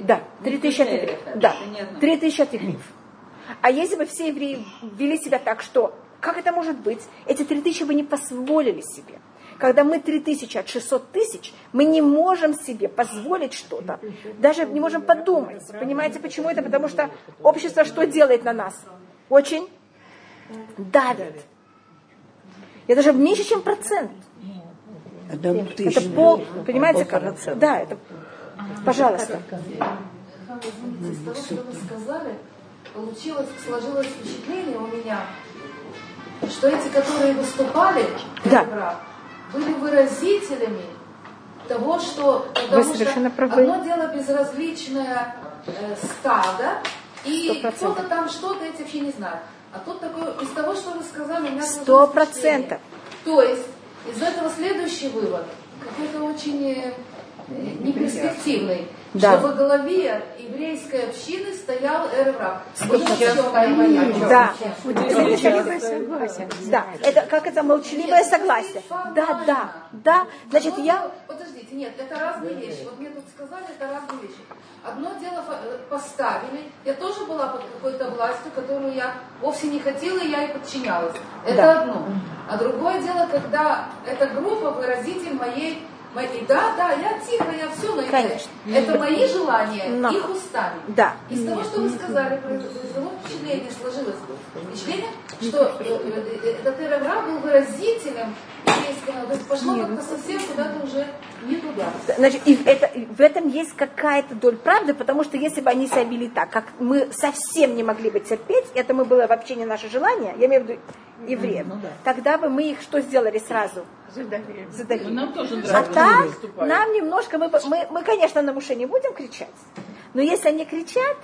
Да, три тысячи от евреев. Да, три тысячи от евреев. А если бы все евреи вели себя так, что как это может быть? Эти три тысячи бы не позволили себе. Когда мы три тысячи от 600 тысяч, мы не можем себе позволить что-то. Даже не можем подумать. Понимаете, почему это? Потому что общество что делает на нас? Очень давит. Это даже меньше, чем процент. Это Это тысяча. пол, понимаете, как? Да, это, пожалуйста. Из того, что вы сказали, получилось, сложилось впечатление у меня, что эти, которые выступали, Да. Были выразителями того, что потому что совершенно правы. одно дело безразличное э, стадо, и кто-то там что-то эти вообще не знают. А тут такое, из того, что вы сказали, у меня Сто процентов. То есть, из этого следующий вывод, какой-то очень неперспективный, Да. что во главе еврейской общины стоял всё Да, молчаливое согласие. Да, это как это молчаливое согласие. Да, да, да. Значит, я Подождите, нет, это разные вещи. Вот мне тут сказали, это разные вещи. Одно дело э, поставили. Я тоже была под какой-то властью, которую я вовсе не хотела, и я и подчинялась. Это Да. одно. А другое дело, когда эта группа выразитель моей моей- да, да, я тихо, я все, но Конечно. это мои желания, Но. их устами. Да. Из того, что вы сказали, произвело впечатление, сложилось впечатление, что э, э, этот Эревра был выразителем есть пошло как-то совсем куда-то уже не туда. Значит, и это, в этом есть какая-то доля правды, потому что если бы они себя вели так, как мы совсем не могли бы терпеть, это мы было вообще не наше желание, я имею в виду евреев, тогда бы мы их что сделали сразу? Задавили. Ну, нам тоже А так, нам немножко, мы, мы, мы, конечно, на Муше не будем кричать, но если они кричат,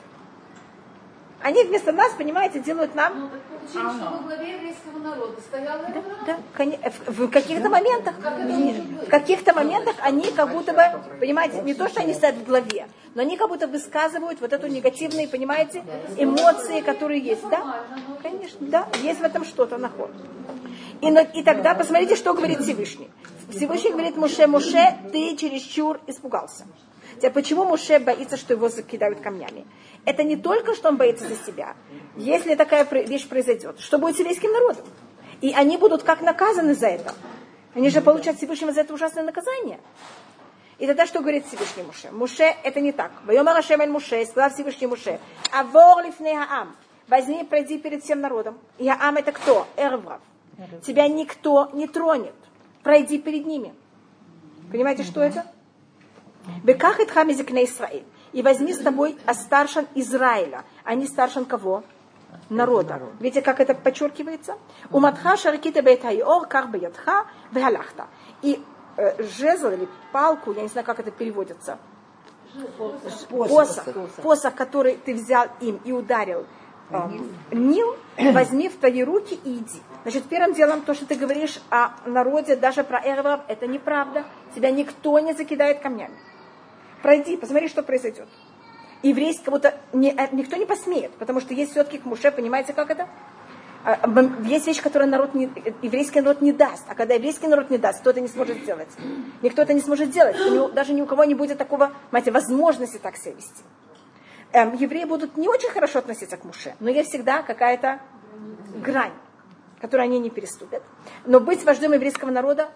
они вместо нас, понимаете, делают нам Ну, так получилось, что во главе еврейского народа стоял Эревра. да, коне- в, в каких-то моментах, Как может быть? в каких-то моментах они как будто бы, понимаете, не то, что они стоят в главе, но они как будто высказывают вот эту негативные, понимаете, эмоции, которые есть, да? Конечно, да, есть в этом что-то наход. И, и тогда посмотрите, что говорит Всевышний. Всевышний говорит Муше, Муше, ты чересчур испугался. Теперь, почему Муше боится, что его закидают камнями? Это не только, что он боится за себя. Если такая вещь произойдет, что будет с еврейским народом? И они будут как наказаны за это. Они же получат Всевышнего за это ужасное наказание. И тогда что говорит Всевышний Муше? Муше это не так. Вайомар Ашем эль Муше, сказал Всевышний Муше, Авор лифней хаам, возьми и пройди перед всем народом. И Аам это кто? Эрврав. Тебя никто не тронет. Пройди перед ними. Понимаете, что это? Беках и тхамизикне Израиль. И возьми с тобой старшин Израиля, а не старшин кого? Народа. Видите, как это подчеркивается? У матха шаракита бейтайор, кар беятха, вегалахта. И э, жезл или палку, я не знаю, как это переводится, посох, посох, который ты взял им и ударил э, Нил, возьми в твои руки и иди. Значит, первым делом то, что ты говоришь о народе, даже про Эрвав, это неправда. Тебя никто не закидает камнями. Пройди, посмотри, что произойдет. Еврейский кого-то не, э, никто не посмеет, потому что есть все-таки к Муше, понимаете, как это? А, есть вещь, которую народ не, еврейский народ не даст. А когда еврейский народ не даст, кто это не сможет сделать? Никто это не сможет сделать. У него, даже ни у кого не будет такого, знаете, возможности так себя вести. Эм, евреи будут не очень хорошо относиться к Муше, но есть всегда какая-то грань, которую они не переступят. Но быть вождем еврейского народа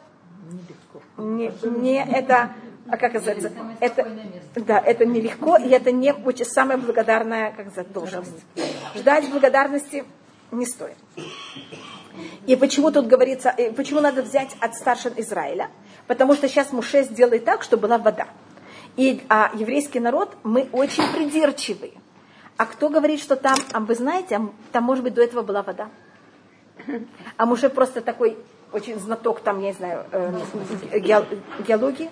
не, не это, а как называется, это, да, это нелегко, и это не очень самая благодарная, как сказать, должность. Ждать благодарности не стоит. И почему тут говорится, почему надо взять от старшин Израиля? Потому что сейчас Муше сделает так, чтобы была вода. И а, еврейский народ, мы очень придирчивые. А кто говорит, что там, а вы знаете, там, может быть, до этого была вода? А Муше просто такой очень знаток там, я не знаю, э, геологии.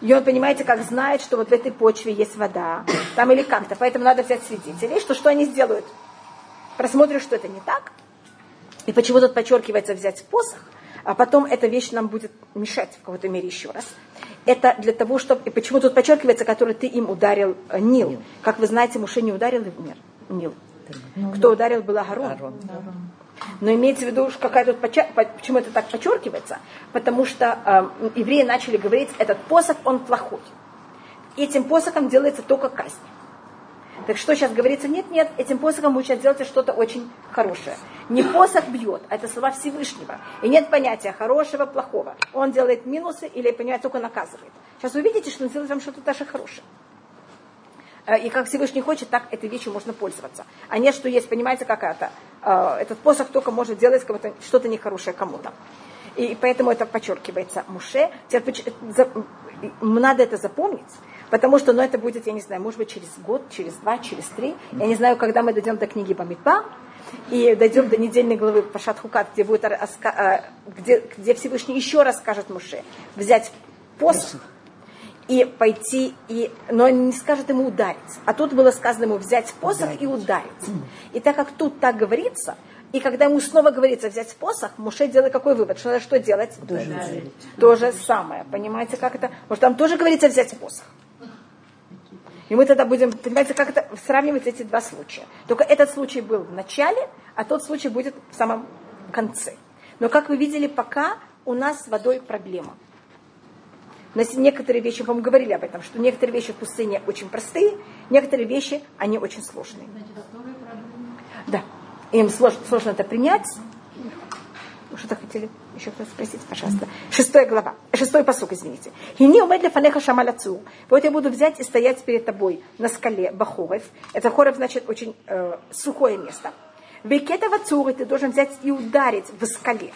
И он, понимаете, как знает, что вот в этой почве есть вода, там или как-то. Поэтому надо взять свидетелей, что что они сделают? Просмотрят, что это не так. И почему тут подчеркивается взять посох, а потом эта вещь нам будет мешать в какой-то мере еще раз. Это для того, чтобы... И почему тут подчеркивается, который ты им ударил э, Нил. Нил. Как вы знаете, Муше не ударил и умер. Нил. Кто ударил, был Агарон. Арон. Но имеется в виду, какая тут почему это так подчеркивается? Потому что э, евреи начали говорить, этот посох, он плохой. Этим посохом делается только казнь. Так что сейчас говорится? Нет, нет, этим посохом вы сейчас делаете что-то очень хорошее. Не посох бьет, а это слова Всевышнего. И нет понятия хорошего, плохого. Он делает минусы или, понимаете, только наказывает. Сейчас вы увидите, что он делает вам что-то даже хорошее. Э, и как Всевышний хочет, так этой вещью можно пользоваться. А нет, что есть, понимаете, какая-то. Э, этот посох только может делать что-то нехорошее кому-то. И поэтому это подчеркивается Муше. Надо это запомнить, потому что ну, это будет, я не знаю, может быть, через год, через два, через три. Я не знаю, когда мы дойдем до книги Бамидба, и дойдем до недельной главы Пашат Хукат, где, будет, э, где, где Всевышний еще раз скажет Муше взять посох, и пойти, и, но не скажет ему ударить. А тут было сказано ему взять посох ударить. и ударить. И так как тут так говорится, и когда ему снова говорится взять посох, Муше делает какой вывод? Что надо что делать? Тоже То же самое. Понимаете, как это? Может, там тоже говорится взять посох. И мы тогда будем, понимаете, как это сравнивать эти два случая. Только этот случай был в начале, а тот случай будет в самом конце. Но, как вы видели, пока у нас с водой проблема. Но некоторые вещи, по-моему, говорили об этом, что некоторые вещи в пустыне очень простые, некоторые вещи, они очень сложные. Да. Им сложно, сложно это принять. Что-то хотели еще кто-то спросить, пожалуйста. Шестая глава. Шестой посук, извините. Хини умед для фанеха шамалацу. Вот я буду взять и стоять перед тобой на скале Бахорев. Это Хорев значит очень э, сухое место. Векетова цуры ты должен взять и ударить в скале.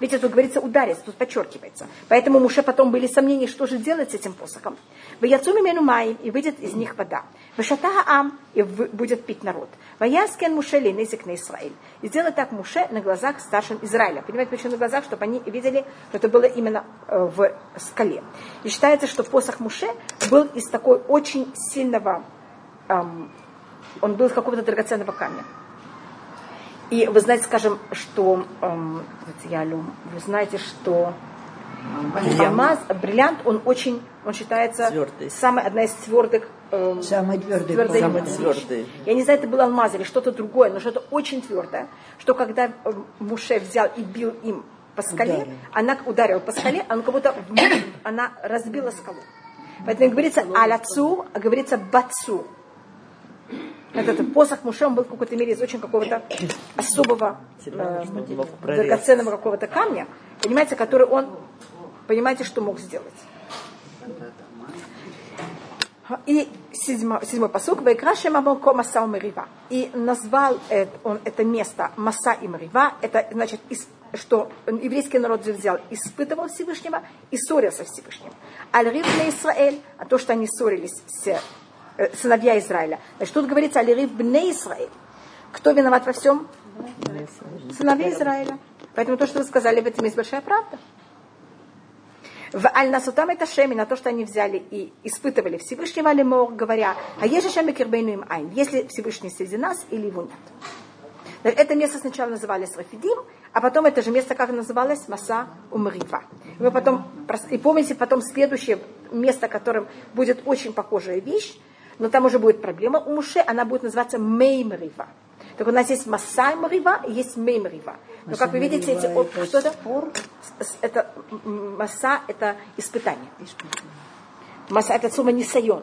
Ведь тут говорится ударить, тут подчеркивается. Поэтому Муше потом были сомнения, что же делать с этим посохом. В Яцуме мену май, и выйдет из них вода. В ам, и будет пить народ. В Яскен Муше ленезик на Израиль. И сделай так Муше на глазах старшин Израиля. Понимаете, почему на глазах? Чтобы они видели, что это было именно э, в скале. И считается, что посох Муше был из такой очень сильного, эм, он был из какого-то драгоценного камня. И вы знаете, скажем, что эм, вы знаете, что алмаз, бриллиант, он очень, он считается Твердый. самой одна из твердых. Эм, самый твердый. твердой Самый твердый. Я не знаю, это был алмаз или что-то другое, но что-то очень твердое, что когда Муше взял и бил им по скале, ударил. она ударила по скале, она как будто она разбила скалу. Поэтому говорится аляцу, а говорится бацу. Этот посох Муше, он был в какой-то мере из очень какого-то особого, э, драгоценного какого-то камня, понимаете, который он, понимаете, что мог сделать. И седьмой, седьмой посук, «Вайкрашем Амалко Маса Мерива». И назвал это, он это место Маса и Мерива, это значит что еврейский народ взял, испытывал Всевышнего и ссорился с Всевышним. Аль-Рив на Израиль, а то, что они ссорились с э, сыновья Израиля. Значит, тут говорится Аль-Рив бне Израиль. Кто виноват во всем? Сыновья Израиля. Поэтому то, что вы сказали, в этом есть большая правда. В аль насутам это шеми, на то, что они взяли и испытывали Всевышнего Алимор, говоря, а есть же шеми кирбейну им айн, если Всевышний среди нас или его нет. Это место сначала называлось Рафидим, а потом это же место как называлось Маса Умрива. И, мы потом, и помните потом следующее место, которым будет очень похожая вещь, но там уже будет проблема у Муше, она будет называться Меймрива. Так у нас есть Масай Мрива и есть Мей Мрива. Но как вы видите, эти, это что это? Маса это испытание. Маса это сума Нисайон.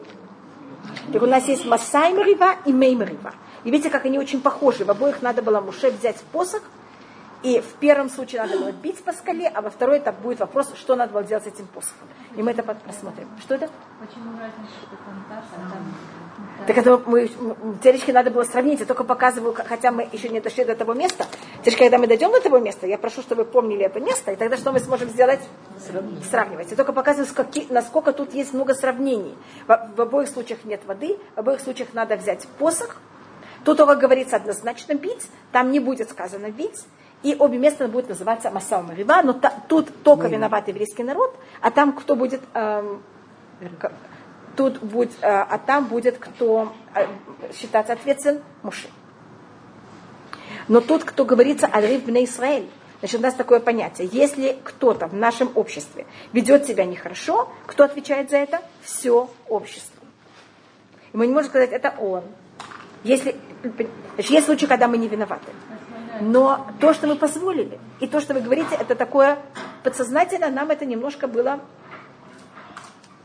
Так у нас есть Масай Мрива и Мей Мрива. И видите, как они очень похожи. В обоих надо было Муше взять посох, и в первом случае надо было бить по скале, а во второй это будет вопрос, что надо было делать с этим посохом. И мы это посмотрим. Что это? Почему разница, что там Таш, а там... Так это мы, теоретически надо было сравнить. Я только показываю, хотя мы еще не дошли до того места. Теперь, когда мы дойдем до того места, я прошу, чтобы вы помнили это место, и тогда что мы сможем сделать? Сравнивать. Сравнивать. Я только показываю, скаки, насколько тут есть много сравнений. В, в обоих случаях нет воды, в обоих случаях надо взять посох. Тут только говорится однозначно бить, там не будет сказано бить. И обе места будут называться Масаум и Риба, но та, тут только виноват еврейский народ, а там кто будет эм, тут будет, а там будет кто считаться ответственен? Мужчина. Но тот, кто говорится Аль-Риф бне Исраэль, значит, у нас такое понятие. Если кто-то в нашем обществе ведет себя нехорошо, кто отвечает за это? Все общество. И мы не можем сказать, это он. Если, значит, есть случаи, когда мы не виноваты. Но то, что мы позволили, и то, что вы говорите, это такое подсознательно, нам это немножко было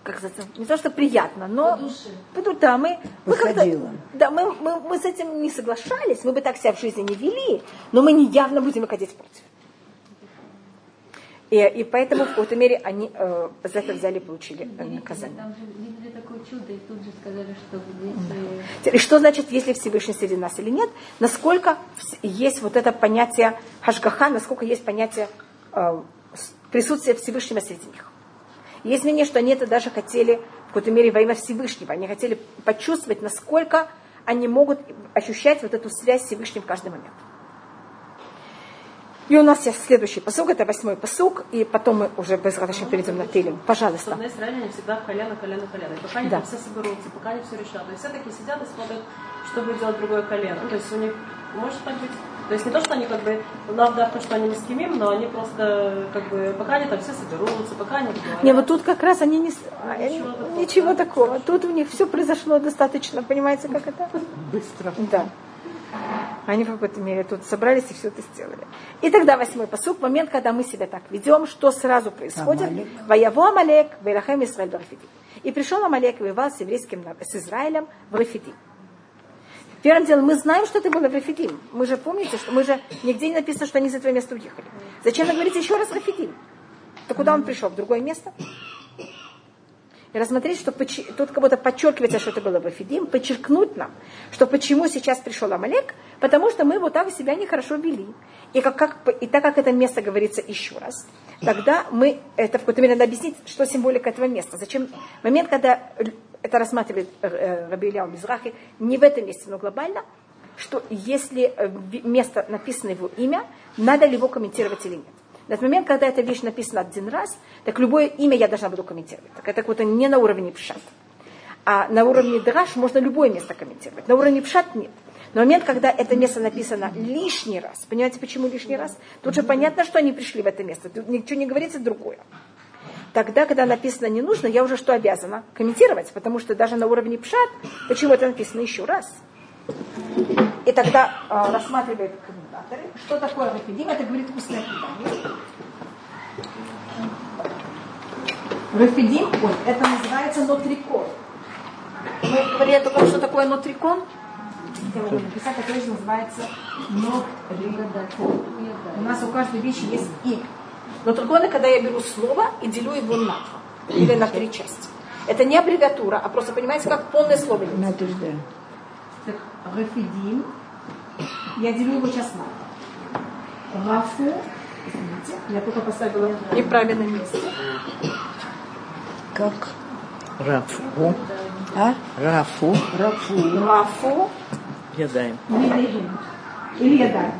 как сказать, не то, что приятно, но по душе. Да, мы, мы Выходило. да, мы, мы, мы с этим не соглашались, мы бы так себя в жизни не вели, но мы не явно будем выходить против. И, и поэтому в какой-то мере они э, за это взяли и получили э, наказание. Там же видели такое чудо, и тут же сказали, что здесь... Да. И что значит, если Всевышний среди нас или нет? Насколько есть вот это понятие хашгаха, насколько есть понятие э, присутствия Всевышнего среди них. Есть мнение, что они это даже хотели в какой-то мере во имя Всевышнего. Они хотели почувствовать, насколько они могут ощущать вот эту связь с Всевышним в каждый момент. И у нас есть следующий посук, это восьмой посук, и потом мы уже без радости перейдем на Телем. Пожалуйста. Израиле они всегда колено, колено, колено. И пока они Да. там все соберутся, пока они все решат. То есть все такие сидят и смотрят, что будет делать другое колено. То есть у них может так быть. То есть не то, что они как бы, лавдах, то, что они мискимим, но они просто как бы, пока они там все соберутся, пока они говорят. Не, вот тут как раз они не... Ну, они- ничего такого. Ничего такого. Тут у них все произошло достаточно, понимаете, как это? Быстро. Да. Они в какой-то мере тут собрались и все это сделали. И тогда восьмой посук, момент, когда мы себя так ведем, что сразу происходит? Вояво Амалек, Вейлахем Исраэль Рафиди. И пришел Амалек и воевал с еврейским, с Израилем в Рафиди. Первым делом, мы знаем, что это было в Рафидим. Мы же помните, что мы же нигде не написано, что они из этого места уехали. Зачем вы говорите еще раз Рафидим? То куда он пришел? В другое место? И рассмотреть, что тут как будто подчеркивается, что это было в Рафидим, подчеркнуть нам, что почему сейчас пришел Амалек, потому что мы вот так себя нехорошо вели. И, как, как, и так как это место говорится еще раз, тогда мы, это в какой-то мере надо объяснить, что символика этого места. Зачем? Момент, когда это рассматривает э, Раби Ильяу Мизрахи, не в этом месте, но глобально, что если э, место написано его имя, надо ли его комментировать или нет. На тот момент, когда эта вещь написана один раз, так любое имя я должна буду комментировать. Так это как-то не на уровне пшат. А на уровне драж можно любое место комментировать. На уровне пшат нет. Но момент, когда это место написано лишний раз, понимаете, почему лишний раз? Тут же понятно, что они пришли в это место. Тут ничего не говорится другое. Тогда, когда написано не нужно, я уже что обязана? Комментировать, потому что даже на уровне пшат, почему это написано еще раз? И тогда э, рассматривают комментаторы, что такое рафидим, это говорит устное предание. Рафидим, ой, это называется нотрикон. Мы говорили только, что такое нотрикон. Могу написать, это вещь называется нотрикон. У нас у каждой вещи есть имя. Нотрикон, когда я беру слово и делю его на. Или на три части. Это не аббревиатура, а просто, понимаете, как полное слово. Надо ж, да. Так, Рафидим. Я делю его сейчас на. Рафу Извините, я только поставила неправильное место. Как? Рафу. А? Рафу. Рафу. Рафу Ядаем. или еда.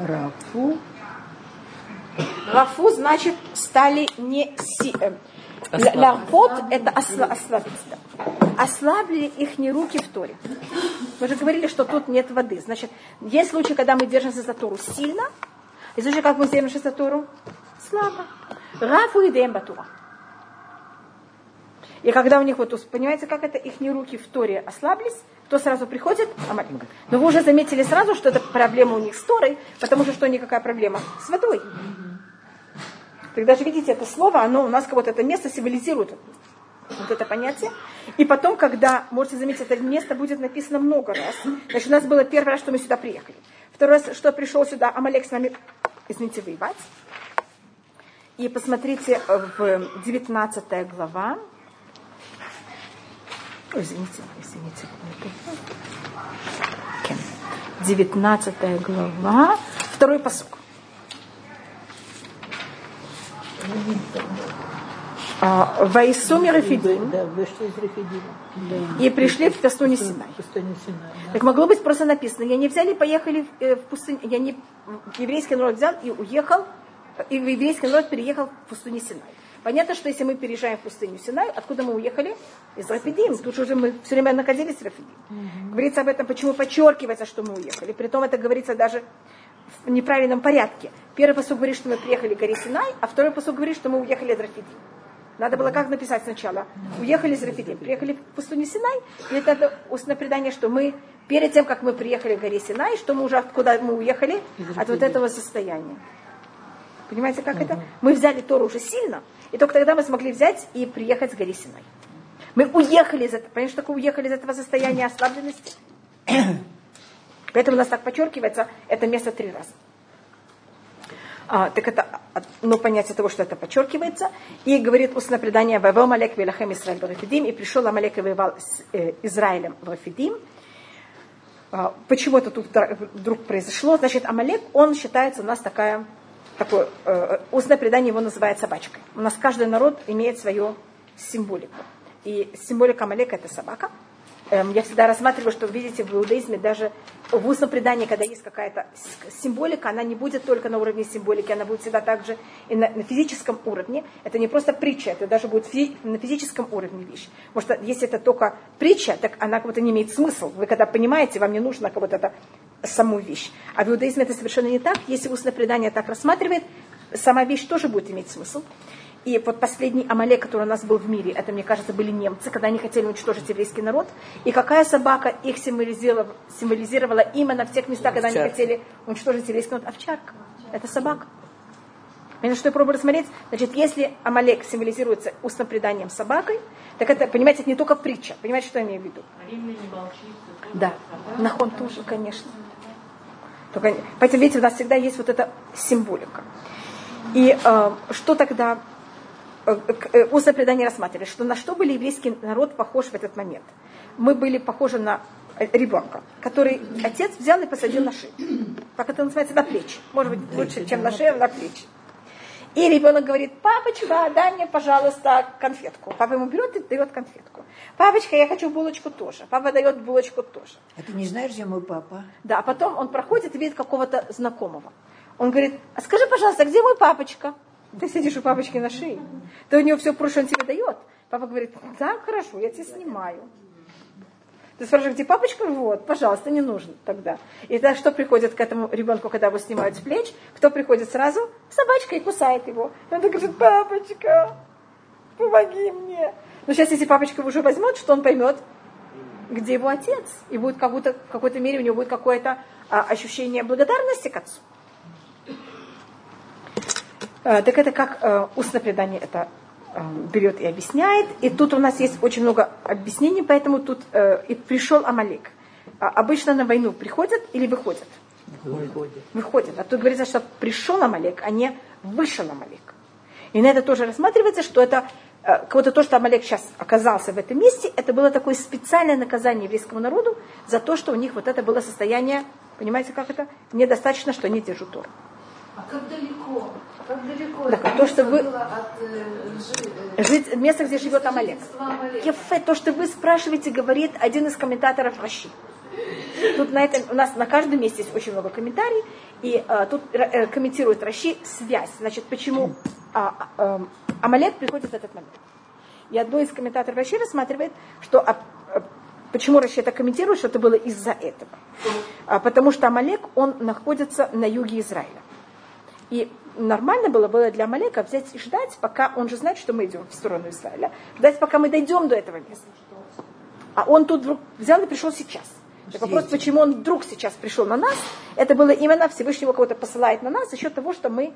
Рафу. Рафу значит стали не си... э, Лярпот это осла- ослабить. да. Ослабили их не руки в Торе. Мы же говорили, что тут нет воды. Значит, есть случаи, когда мы держимся за Тору сильно, и случаи, как мы держимся за Тору слабо. Рафу и Дембатура. И когда у них вот, понимаете, как это, их руки в Торе ослаблись, то сразу приходит Амалик. Но вы уже заметили сразу, что это проблема у них с Торой, потому что что никакая проблема с водой. Тогда же, видите, это слово, оно у нас как вот это место символизирует вот это понятие. И потом, когда, можете заметить, это место будет написано много раз. Значит, у нас было первый раз, что мы сюда приехали. Второй раз, что пришел сюда Амалек с нами, извините, воевать. И посмотрите в 19 глава. Ой, извините, извините. Кен. 19 глава, второй посук. А, Ваисуми Рафидим. Да, вышли из Рефидима. И пришли в пустыню Синай. Пустыню Синай. да. Так могло быть просто написано. Я не взяли, поехали в, э, в пустыню. Я не еврейский народ взял и уехал, и еврейский народ переехал в пустыню Синай. Понятно, что если мы переезжаем в пустыню Синай, откуда мы уехали? Из Рафидим. Тут же уже мы все время находились в Рафидим. Говорится об этом, почему подчеркивается, что мы уехали. Притом это говорится даже в неправильном порядке. Первый посуд говорит, что мы приехали к горе Синай, а второй посуд говорит, что мы уехали из Рафидим. Надо было как написать сначала? Уехали из Рафидим, приехали в пустыню Синай, и это, устное предание, что мы перед тем, как мы приехали к горе Синай, что мы уже откуда мы уехали? От вот этого состояния. Понимаете, как это? Мы взяли Тору уже сильно, и только тогда мы смогли взять и приехать с горы Синай. Мы уехали из этого, понимаете, что такое уехали из этого состояния ослабленности? Поэтому у нас так подчеркивается это место три раза. А, так это одно понятие того, что это подчеркивается. И говорит устное предание «Вавел Малек Велахем Исраиль Рафидим» и пришел Амалек и воевал с э, Израилем в Рафидим. А, почему это тут вдруг произошло? Значит, Амалек, он считается у нас такая, такое, э, устное предание его называют собачкой. У нас каждый народ имеет свою символику. И символика Амалека это собака. Эм, я всегда рассматриваю, что, видите, в иудаизме даже в устном предании, когда есть какая-то символика, она не будет только на уровне символики, она будет всегда также и на, на физическом уровне. Это не просто притча, это даже будет фи- на физическом уровне вещь. Потому что если это только притча, так она как будто не имеет смысла. Вы когда понимаете, вам не нужно как будто это саму вещь. А в иудаизме это совершенно не так. Если устное предание так рассматривает, сама вещь тоже будет иметь смысл. И вот последний Амалек, который у нас был в мире, это, мне кажется, были немцы, когда они хотели уничтожить еврейский народ. И какая собака их символизировала, символизировала именно в тех местах, когда они хотели уничтожить еврейский народ? Овчарка. Это собака. Понимаете, что я пробую рассмотреть? Значит, если Амалек символизируется устным преданием собакой, так это, понимаете, это не только притча. Понимаете, что я имею в виду? Да, нахон тоже, конечно. Только, поэтому, видите, у нас всегда есть вот эта символика. И э, что тогда устное предание рассматривали, что на что был еврейский народ похож в этот момент? Мы были похожи на э, ребенка, который отец взял и посадил на шею. Как это называется? На плечи. Может быть, лучше, чем на шею, на плечи. И ребенок говорит, папочка, дай мне, пожалуйста, конфетку. Папа ему берет и дает конфетку. Папочка, я хочу булочку тоже. Папа дает булочку тоже. А ты не знаешь, где мой папа? Да, а потом он проходит и видит какого-то знакомого. Он говорит, а скажи, пожалуйста, где мой папочка? Ты сидишь у папочки на шее. Ты у него все прошлое, он тебе дает. Папа говорит, да, хорошо, я тебе снимаю. Ты спрашиваешь, где папочка? Вот, пожалуйста, не нужно тогда. И тогда что приходит к этому ребенку, когда его снимают с плеч? Кто приходит сразу? Собачка и кусает его. И он говорит, папочка, помоги мне. Но сейчас, если папочка его уже возьмет, что он поймет? Где его отец? И будет как будто, в какой-то мере у него будет какое-то а, ощущение благодарности к отцу. А, так это как а, устное предание это а, берет и объясняет. И тут у нас есть очень много объяснений, поэтому тут э, и пришел Амалик. А, обычно на войну приходят или выходят? Выходит. Выходят. А тут говорится, что пришел Амалек, а не вышел Амалек. И на это тоже рассматривается, что это э, как будто то, что Амалек сейчас оказался в этом месте, это было такое специальное наказание еврейскому народу за то, что у них вот это было состояние, понимаете, как это? Недостаточно, что они держат Тору. А как далеко? Как далеко Да, это то, что вы- от э, э, Жить, место, где живет Амалек. жительства Амалека? Ефе, то, что вы спрашиваете, говорит один из комментаторов Раши. Тут на этом, у нас на каждом месте есть очень много комментариев, и э, тут э, комментирует Раши связь. Значит, почему а, а, эм, Амалек приходит в этот момент. И одно из комментаторов Раши рассматривает, что а, а, почему Раши это комментирует, что это было из-за этого. А, потому что Амалек, он находится на юге Израиля. И нормально было, было для Амалека взять и ждать, пока он же знает, что мы идем в сторону Израиля, ждать, пока мы дойдем до этого места. А он тут вдруг взял и пришел сейчас. Так вопрос, почему он вдруг сейчас пришел на нас, это было именно Всевышнего кого-то посылает на нас за счет того, что мы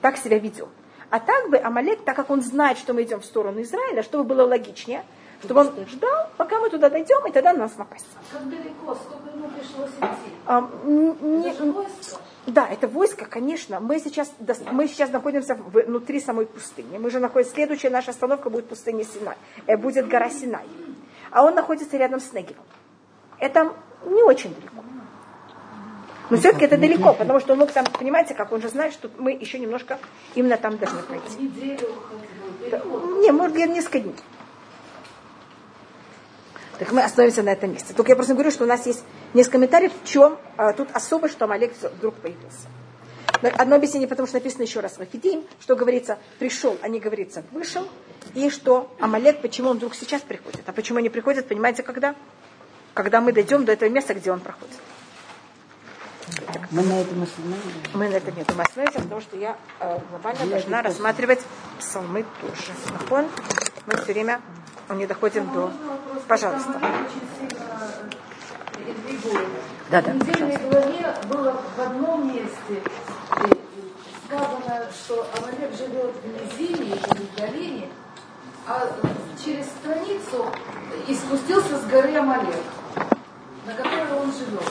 так себя ведем. А так бы Амалек, так как он знает, что мы идем в сторону Израиля, чтобы было логичнее, чтобы он ждал, пока мы туда дойдем, и тогда на нас напасть. Как далеко? Сколько ему пришлось идти? А, не- Это же войско. Да, это войско, конечно. Мы сейчас, мы сейчас находимся внутри самой пустыни. Мы же находимся, следующая наша остановка будет пустыня Синай. Э, будет гора Синай. А он находится рядом с Негевом. Это не очень далеко. Но все-таки это далеко, потому что он мог там, понимаете, как он же знает, что мы еще немножко именно там должны пройти. Не, может, несколько дней. Так мы остановимся на этом месте. Только я просто говорю, что у нас есть несколько комментариев, в чем а, тут особо, что Амалек вдруг появился. Но Одно объяснение, потому что написано еще раз в Афидим, что говорится пришел, а не говорится вышел, и что Амалек, почему он вдруг сейчас приходит. А почему они приходят, понимаете, когда? Когда мы дойдем до этого места, где он проходит. Мы на этом остановились. Мы на этом месте остановимся, потому что я э, глобально должна рассматривать псалмы тоже. Мы все время не доходим до... Пожалуйста. Да, да, В недельной главе было в одном месте сказано, что Амалек живет в низине или в долине, а через страницу и спустился с горы Амалек, на которой он живет.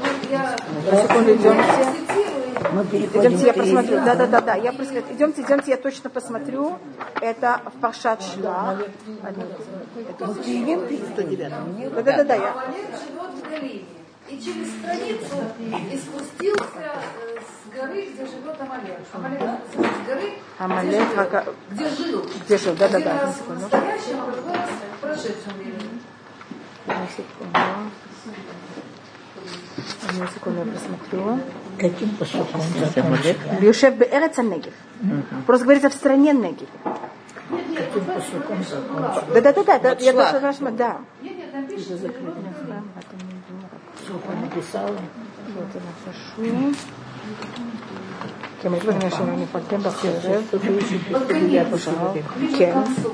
Вот я, секунду, идемте. я цитирую, Мы Идемте, я посмотрю. Да, да, да, да. Я просто идемте, идемте, я точно посмотрю. Это в Пашат Шлах. Мы перейдем к 109 Да, да, да, да. Я... В долине. И через страницу и спустился э, с горы, где живет Амалек. Амалек спустился с горы, Амалек, где, живет, ага. где жил. Где жил, да, да, Один да. раз в настоящем, а другой раз в прошедшем времени. Одну секунду. Одну секунду я посмотрю. Каким посоком Амалек? Бьюшев Беэрец Негев. Просто говорится в стране Негев. Каким посоком закончил? Да, да, да, да, да. Я даже нажму, да. Нет, нет, там пишет, Сколько написал? Вот я нахожу. כמש בגנשם נפגעים בסרב, пожалуйста. ближе к Кен. концу.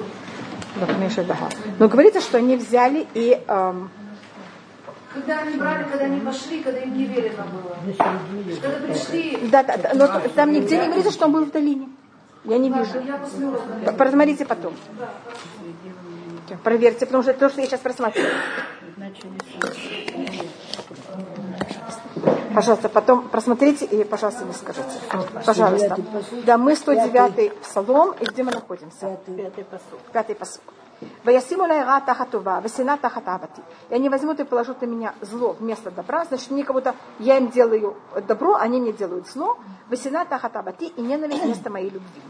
Бахмеша Даха. Но говорится, что они взяли и эм, когда они брали, когда они пошли, когда им не было. Когда пришли, да, да, да, но там нигде не говорится, что он был в долине. Я не вижу. я посмотрю. Просмотрите потом. Проверьте, потому что это то, что я сейчас просматриваю. Пожалуйста, потом просмотрите и, пожалуйста, мне скажите. Пожалуйста. Да, мы 109-й псалом, и где мы находимся? Пятый посок. Пятый посук. Ваясиму лайра тахатува, весена тахатавати. И они возьмут и положат на меня зло вместо добра. Значит, мне кого-то, я им делаю добро, они мне делают зло. Весена тахатавати и ненависть вместо моей любви.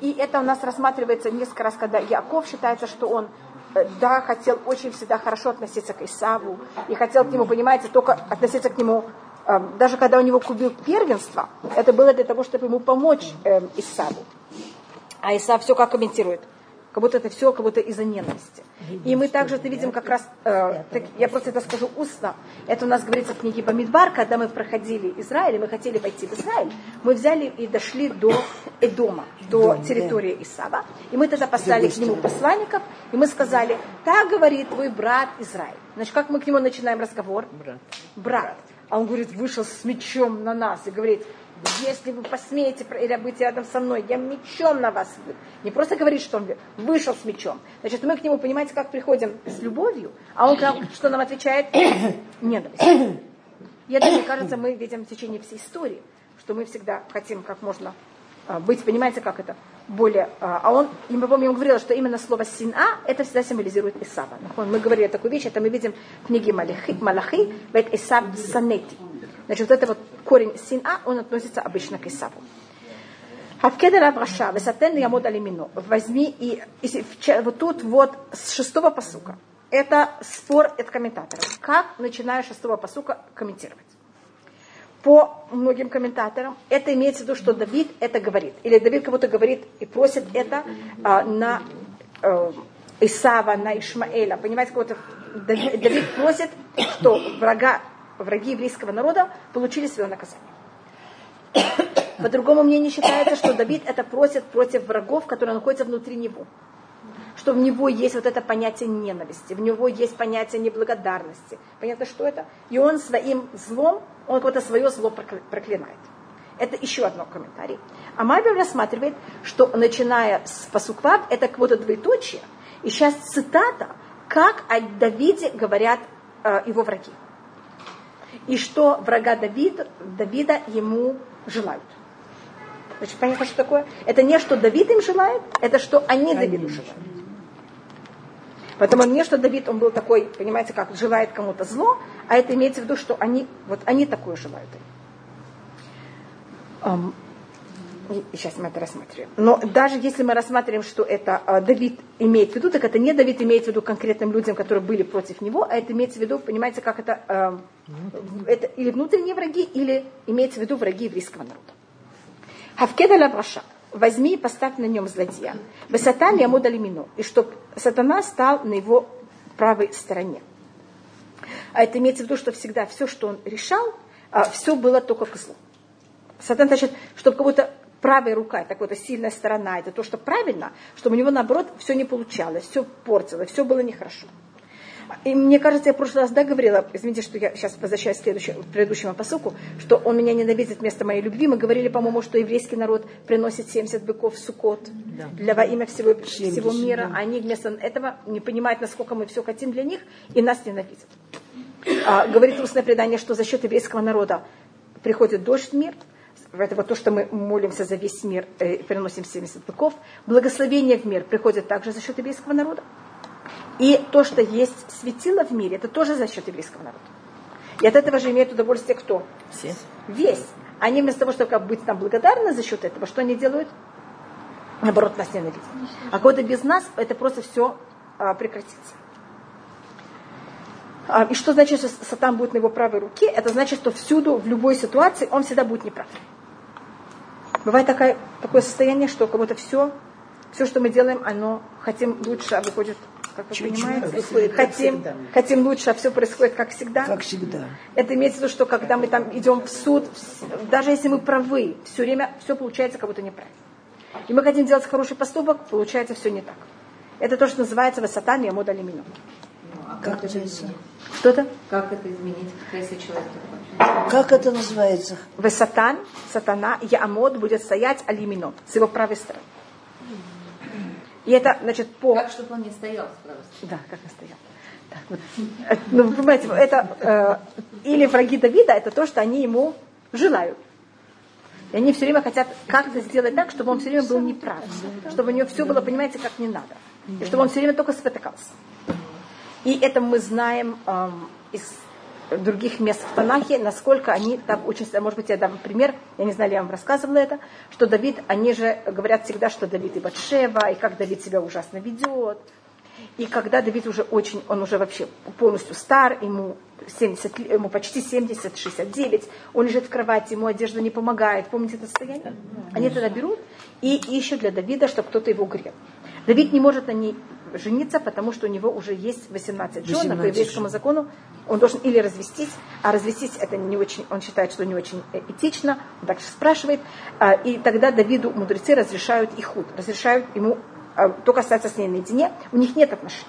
И это у нас рассматривается несколько раз, когда Яков считается, что он э, да, хотел очень всегда хорошо относиться к Исаву, и хотел к нему, понимаете, только относиться к нему, э, даже когда у него купил первенство, это было для того, чтобы ему помочь э, Исаву. А Исав все как комментирует. Как будто это все как будто из-за ненависти. И мы также это видим как раз, э, так, я просто это скажу устно, это у нас говорится в книге Бамидбар, когда мы проходили Израиль, и мы хотели войти в Израиль, мы взяли и дошли до Эдома, до территории Исава, и мы тогда послали к нему посланников, и мы сказали, так говорит твой брат Израиль. Значит, как мы к нему начинаем разговор? Брат. брат. А он говорит, вышел с мечом на нас и говорит, если вы посмеете или быть рядом со мной, я мечом на вас. вы». Не просто говорит, что он вышел с мечом. Значит, мы к нему, понимаете, как приходим с любовью, а он как, что нам отвечает? Ненависть. И это, мне кажется, мы видим в течение всей истории, что мы всегда хотим как можно а, быть, понимаете, как это, более... а, А он, я ему говорила, что именно слово «сина» это всегда символизирует Исава. Мы говорили такую вещь, это мы видим в книге Малахи «Вет Исав санети». Значит, вот это вот корень «сина», он относится обычно к Исаву. Хавкеда Раша, Весатен Ямод Алимино. Возьми и, и вот тут вот с шестого посука. Это спор от комментаторов. Как начиная с шестого посука комментировать? По многим комментаторам это имеется в виду, что Давид это говорит. Или Давид кого-то говорит и просит это а, на э, Исава, на Ишмаэля. Понимаете, кого-то Давид просит, что врага, враги еврейского народа получили свое наказание. По другому мнению считается, что Давид это просит против врагов, которые находятся внутри него. Что в него есть вот это понятие ненависти, в него есть понятие неблагодарности. Понятно, что это? И он своим злом, он какое-то свое зло проклинает. Это еще одно комментарий. А Мабель рассматривает, что начиная с Пасуквав, это какое-то двоеточие, и сейчас цитата, как о Давиде говорят э, его враги. И что врага Давида, Давида ему желают. Значит, понятно, что такое? Это не что Давид им желает, это что они Давиду желают. Поэтому не что Давид, он был такой, понимаете, как желает кому-то зло, а это имеется в виду, что они, вот они такое желают им. Сейчас мы это рассматриваем. Но даже если мы рассматриваем, что это а, Давид имеет в виду, так это не Давид имеет в виду конкретным людям, которые были против него, а это имеется в виду, понимаете, как это, э, это или внутренние враги, или имеется в виду враги еврейского народа. Хавкеда лавраша. Возьми и поставь на нем злодея. Высотан ему дали мину. И чтоб сатана стал на его правой стороне. А это имеется в виду, что всегда все, что он решал, а, все было только к злу. Сатан, значит, чтобы кого-то правая рука, это какая-то сильная сторона, это то, что правильно, чтобы у него, наоборот, все не получалось, все портилось, все было нехорошо. И мне кажется, я в прошлый раз да, говорила, извините, что я сейчас возвращаюсь к следующему, к предыдущему посылку, что он меня ненавидит вместо моей любви. Мы говорили, по-моему, что еврейский народ приносит 70 быков в Сукот да. для во имя всего, всего мира. Да. Они вместо этого не понимают, насколько мы все хотим для них, и нас ненавидят. А, говорит устное предание, что за счет еврейского народа приходит дождь в мир, это вот то, что мы молимся за весь мир, э, приносим 70 быков. Благословение в мир приходит также за счет еврейского народа. И то, что есть светило в мире, это тоже за счет еврейского народа. И от этого же имеют удовольствие кто? Все. Весь. Они вместо того, чтобы как быть там благодарны за счет этого, что они делают? Наоборот, нас ненавидят. А когда без нас, это просто все а, прекратится. А, и что значит, что сатан будет на его правой руке? Это значит, что всюду, в любой ситуации, он всегда будет неправ. Бывает такое, такое состояние, что как будто все, все, что мы делаем, оно хотим лучше, а выходит как вы Чуть понимаете, хотим, хотим лучше, а все происходит как всегда. Как всегда. Это имеется в виду, что когда мы там идем в суд, даже если мы правы, все время все получается как будто неправильно. И мы хотим делать хороший поступок, получается все не так. Это то, что называется высота Миамода Лимину. Ну, а как, как это изменить? Что-то? Как это изменить, если человек Как это называется? Высотан, сатана, Яамод будет стоять алимино, с его правой стороны. И это, значит, по... Как, чтобы он не стоял с Да, как он стоял. Так, вот. Ну, вы понимаете, это э, или враги Давида, это то, что они ему желают. И они все время хотят как-то сделать так, чтобы он все время был неправ. Чтобы у него все было, понимаете, как не надо. И чтобы он все время только спотыкался. И это мы знаем эм, из других мест в Танахе, насколько они там очень... Может быть, я дам пример, я не знаю, я вам рассказывала это, что Давид, они же говорят всегда, что Давид и Батшева, и как Давид себя ужасно ведет. И когда Давид уже очень, он уже вообще полностью стар, ему, 70, ему почти 70, 69, он лежит в кровати, ему одежда не помогает. Помните это состояние? Они тогда берут и ищут для Давида, чтобы кто-то его грел. Давид не может на ней жениться, потому что у него уже есть 18 жен, а по еврейскому закону он должен или развестись, а развестись это не очень, он считает, что не очень э, этично, он дальше спрашивает, а, и тогда Давиду мудрецы разрешают их худ, разрешают ему а, только остаться с ней наедине, у них нет отношений.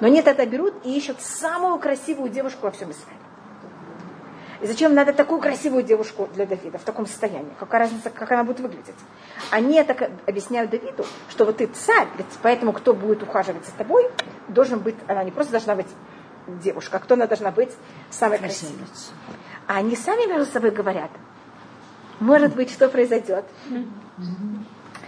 Но они тогда берут и ищут самую красивую девушку во всем Израиле. И зачем надо такую красивую девушку для Давида в таком состоянии? Какая разница, как она будет выглядеть? Они это объясняют Давиду, что вот ты царь, поэтому кто будет ухаживать за тобой, должен быть, она не просто должна быть девушка, а кто она должна быть самой красивой. А они сами между собой говорят, может быть, что произойдет.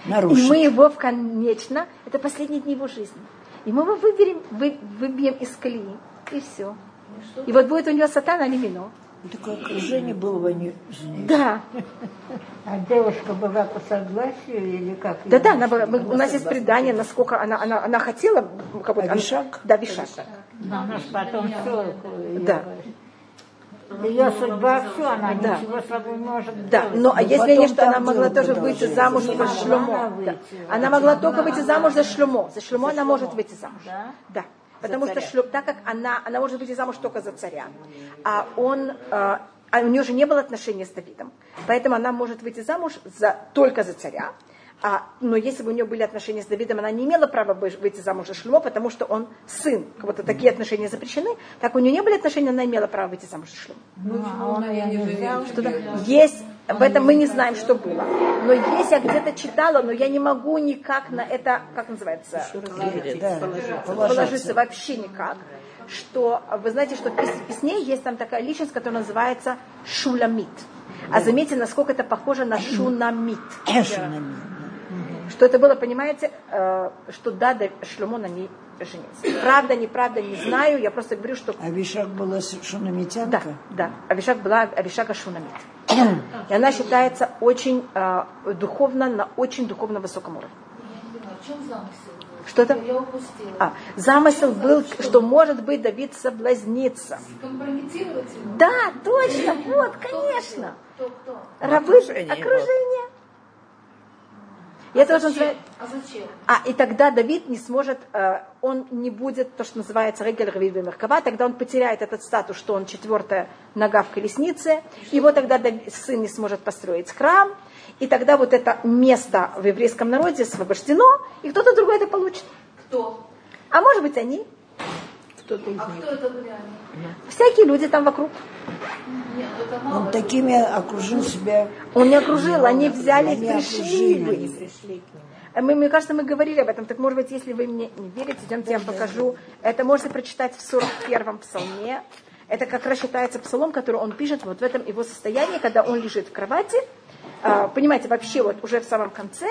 Нарушит. И мы его конечно, это последние дни его жизни. И мы его выберем, вы, выбьем из колеи. И все. И вот будет у него сатана лимино. Ну, Такое окружение было в они жене. Да, А девушка была по согласию или как? да, да, она была, у нас есть предание, насколько она, она, она хотела, как будто, она- Авишаг? да, Вишак. Но она ж потом все. Да. Ее судьба все, она Да. ничего с собой не может Да, делать. но а если не что, она могла тоже выйти замуж Не за Шлюмо. она Да. Она могла только выйти замуж за Шлюмо. За Шлюмо она может выйти замуж. Да? Да. Потому что Шлю- так как она, она может выйти замуж только за царя, а он, э, а у нее же не было отношений с Давидом, поэтому она может выйти замуж за, только за царя. А, но если бы у нее были отношения с Давидом, она не имела права выйти замуж за Шлюмо, потому что он сын. Как будто такие отношения запрещены. Так у нее не были отношения, она имела право выйти замуж за Шлюмо. Ну, а он ее не взял. Что-то есть, в этом мы не знаем, что было. Но есть, я где-то читала, но я не могу никак на это, как называется, Да, положиться положиться. вообще никак. Что, вы знаете, что в пес- в песне есть там такая личность, которая называется Шуламит. А заметьте, насколько это похоже на Шунамит. Эшенами. Что это было, понимаете, э, что да, да, Шлюмо женился. Правда, неправда, не знаю. Я просто говорю, что А Вишак была да, шунамитянка? да. Авишак была Авишага Шунамит. И она считается очень э, духовно, на очень духовно высоком уровне. Что это? А, замысел был, что может быть Давид соблазнится. Компрометировать его? Да, точно, вот, конечно. Кто, кто? Рабы, Окружение, И это уже называется... А зачем? А, и тогда Давид не сможет, э, он не будет, то, что называется Регель Равид Меркава, тогда он потеряет этот статус, что он четвертая нога в колеснице, его тогда Давид- сын не сможет построить храм, и тогда вот это место в еврейском народе освобождено, и кто-то другой это получит. Кто? А может быть они, Кто-то из А них. кто это были они? всякие люди там вокруг. Нет, это мало. Он такими окружил себя. Он не окружил, они взяли, Они пришли. окружили. Они пришли к нему. А Мы, мне кажется, мы говорили об этом. Так, может быть, если вы мне не верите, идемте, я вам покажу. Это можете прочитать в 41-м псалме. Это как раз считается псалом, который он пишет вот в этом его состоянии, когда он лежит в кровати. А, понимаете, вообще вот уже в самом конце,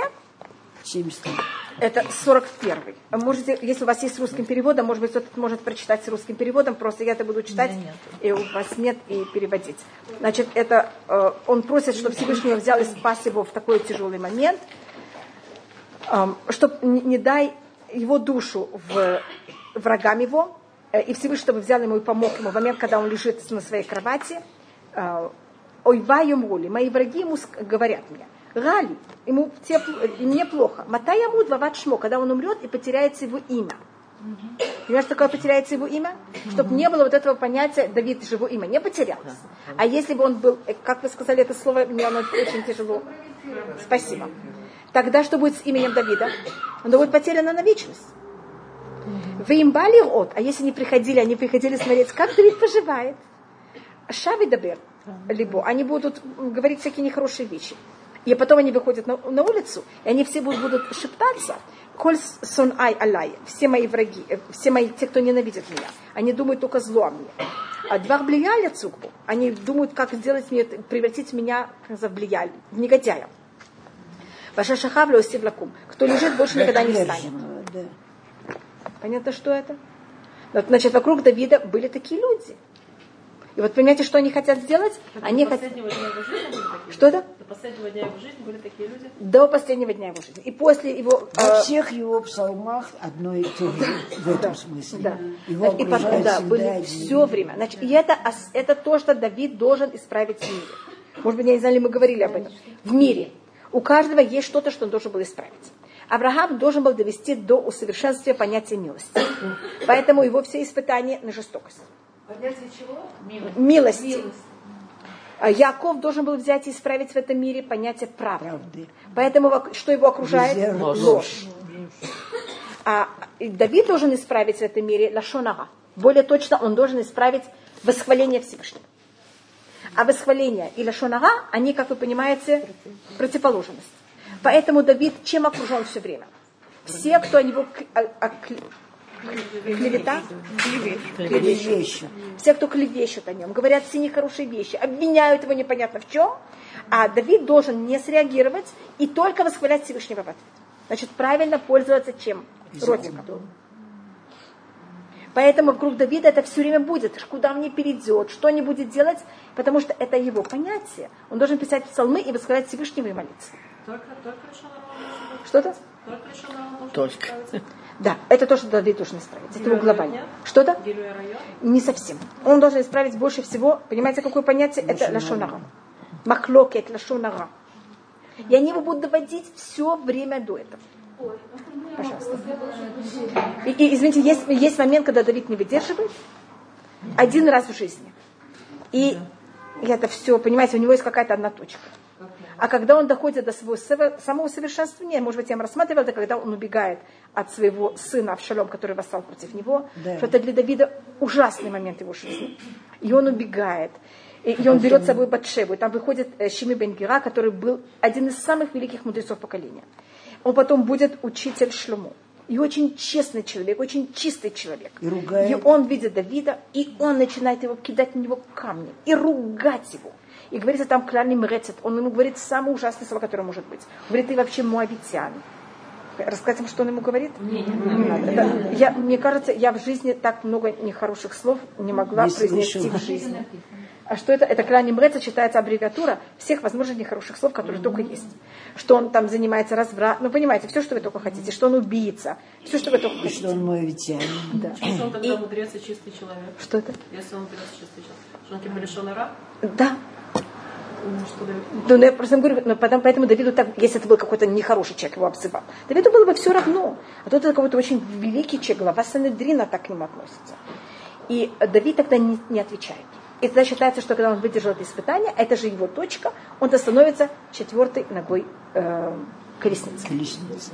70 это 41-й. А Можете, если у вас есть с русским переводом, может быть, кто-то может прочитать с русским переводом, просто я это буду читать, и у вас нет, и переводить. Значит, это э, он просит, чтобы Всевышний взял и спас его в такой тяжелый момент, чтобы не, не дай его душу в врагам его, э, и Всевышний, чтобы взял ему и помог ему в момент, когда он лежит на своей кровати. Э, Ойва юмрули, мои враги ему говорят мне, Гали, ему тепло, и мне плохо. Матай ямуд вават шмо, когда он умрет и потеряется его имя. Понимаешь, такое потеряется его имя? Чтобы не было вот этого понятия, Давид его имя не потерялось. А если бы он был, э, как вы сказали это слово, мне оно очень тяжело. Спасибо. Тогда что будет с именем Давида? Оно будет потеряно на вечность. Вы им бали от, а если не приходили, они приходили смотреть, как Давид поживает. Шави дабер, либо они будут говорить всякие нехорошие вещи. И потом они выходят на, на улицу, и они все будут, будут шептаться. Коль сон ай алай, все мои враги, э, все мои, те, кто ненавидит меня, они думают только зло о мне. А два влияли цукбу, они думают, как сделать мне, превратить меня за влияль, в негодяя. Ваша шахавля усивлакум. Кто лежит, больше никогда не встанет. Понятно, что это? Значит, вокруг Давида были такие люди. И вот понимаете, что они хотят сделать? Они До последнего дня его жизни были такие Что люди? это? До последнего дня его жизни были такие люди? До последнего дня его жизни. И после его... Во э, всех его псалмах одно и то же в этом смысле. Да. Его И потом, да, были все время. Значит, и это, это то, что Давид должен исправить в мире. Может быть, я не знаю, ли мы говорили об этом. В мире. У каждого есть что-то, что он должен был исправить. Авраам должен был довести до усовершенствия понятия милости. Поэтому его все испытания на жестокость. Понятие чего? Милости. Милость. А Яков должен был взять и исправить в этом мире понятие правды. правды. Поэтому что его окружает? Везде Ложь. А Давид должен исправить в этом мире лашонага. Более точно, он должен исправить восхваление Всевышнего. А восхваление и лашонага, они, как вы понимаете, противоположность. Поэтому Давид чем окружен все время? Все, кто о него а- а- клевета, Клевещут. все, кто клевещут о нем, говорят все нехорошие вещи, обвиняют его непонятно в чем, а Давид должен не среагировать и только восхвалять Всевышнего в ответ. Значит, правильно пользоваться чем? Ротиком. Поэтому вокруг Давида это все время будет. Куда мне перейдет, что не будет делать, потому что это его понятие. Он должен писать псалмы и восхвалять Всевышнего и молиться. Только, только. Что-то? Только. Да, это то, что Давид должен исправить. Это его глобально. Гилюя район. Не совсем. Он должен исправить больше всего. Понимаете, какое понятие? Это лашонара. Махлокет, лашонара. И они его будут доводить все время до этого. Пожалуйста. И, и, извините, есть, есть момент, когда Давид не выдерживает. Один раз в жизни. И, и это все, понимаете, у него есть какая-то одна точка. А когда он доходит до своего сове- самого совершенствования, может быть, я им рассматривала, это когда он убегает от своего сына Авшалом, который восстал против него, Да. что это для Давида ужасный момент его жизни. И он убегает. И, и он берет с собой Батшеву. И там выходит э, Шими бен Гера, который был один из самых великих мудрецов поколения. Он потом будет учитель Шлюму. И очень честный человек, очень чистый человек. И ругает. И он видит Давида, и он начинает его кидать на него камни, и ругать его. И говорится там кляльный мрецет. Он ему говорит самые ужасные слова, которые может быть. Говорит, ты вообще муавитян. Рассказать вам, что он ему говорит? Не, надо. Это- я, мне кажется, я в жизни так много нехороших слов не могла Не произнести слышала. в жизни. А что это? Это клянь мрецет считается аббревиатура всех возможных нехороших слов, которые только есть. Что он там занимается разврат, ну понимаете, все, что вы только хотите, что он убийца, все, что вы только И хотите. что он мой ветеран. Да. Если он тогда мудрец и чистый человек. Что это? Если он мудрец и чистый человек. Что он типа лишен ра? Да, Ну, ну, я просто говорю, но потом, поэтому Давиду так, если это был какой-то нехороший человек, его обзывал, Давиду было бы все равно. А тут это какой-то очень великий человек, глава Санедрина так к нему относится. И Давид тогда не, не отвечает. И тогда считается, что когда он выдержал это испытание, это же его точка, он то становится четвертой ногой э, колесницы. Колесница.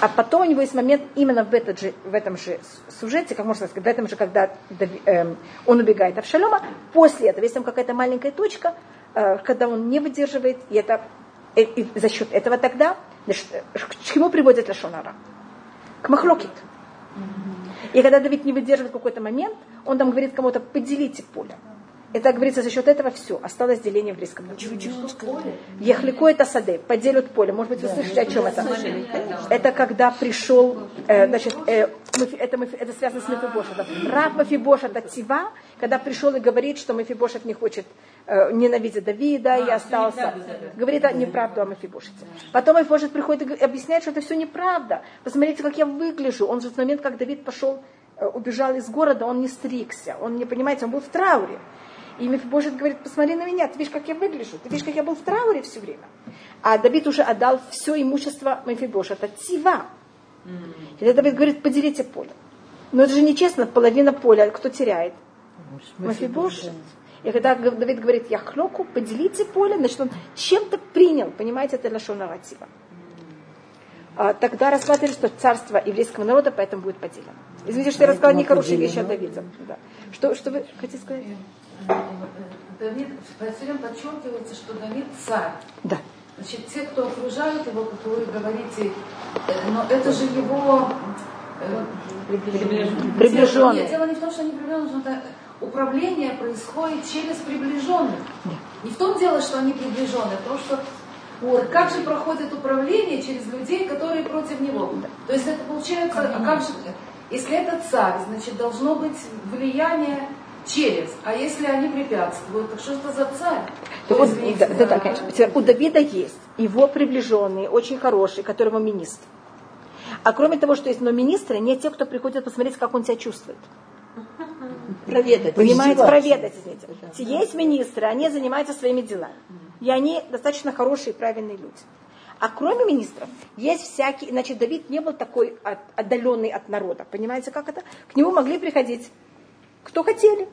А потом у него есть момент именно в, этот же, в этом же сюжете, как можно сказать, в этом же, когда эм, он убегает от Шалома, после этого, есть там какая-то маленькая точка, э, когда он не выдерживает, и, это, э, и за счет этого тогда, значит, э, к чему приводит Лашонара? К махлокит. И когда Давид не выдерживает какой-то момент, он там говорит кому-то, поделите поле. Это говорится, за счет этого все. Осталось деление в народе. Ехлико это саде, поделят поле. Может быть, вы слышите, о чем это? Это когда пришел, э, значит, э, это, это связано с Мефибошетом. Раб Мафибошет от Тива, когда пришел и говорит, что Мафибошет не хочет, э, ненавидит Давида и остался. Говорит о- неправду о Мафибошете. Потом Мафибошет приходит и объясняет, что это все неправда. Посмотрите, как я выгляжу. Он же в момент, как Давид пошел, убежал из города, он не стригся. Он не понимаете, он был в трауре. И Мефибошет говорит, посмотри на меня, ты видишь, как я выгляжу, ты видишь, как я был в трауре все время. А Давид уже отдал все имущество Мефибошета, Тива. И тогда Давид говорит, поделите поле. Но это же нечестно, половина поля, кто теряет? Мефибошет. И когда Давид говорит, я хлоку, поделите поле, значит, он чем-то принял, понимаете, это лошон нарратива. А, тогда рассматривали, что царство еврейского народа поэтому будет поделено. Извините, что я рассказала нехорошие вещи о Давиде. Да. Что, что вы хотите сказать? Давид, все время подчеркивается, что Давид царь. Да. Значит, те, кто окружают его, как вы говорите, э, но это же его... э, Приближенные. Нет, дело не в том, что они приближенные, но это управление происходит через приближенных. Не в том дело, что они приближенные, а в том, что вот, как же проходит управление через людей, которые против него. То есть это получается, а как же, если это царь, значит, должно быть влияние через. А если они препятствуют, так что это за царь? То вот, есть, да, да, да, конечно. У Давида есть его приближенный, очень хороший, которого министр. А кроме того, что есть но министры, не те, кто приходит посмотреть, как он себя чувствует. Проведать. Понимаете, проведать, извините. Есть министры, они занимаются своими делами. И они достаточно хорошие и правильные люди. А кроме министров, есть всякие, значит, Давид не был такой от- отдаленный от народа. Понимаете, как это? К нему могли приходить кто хотели.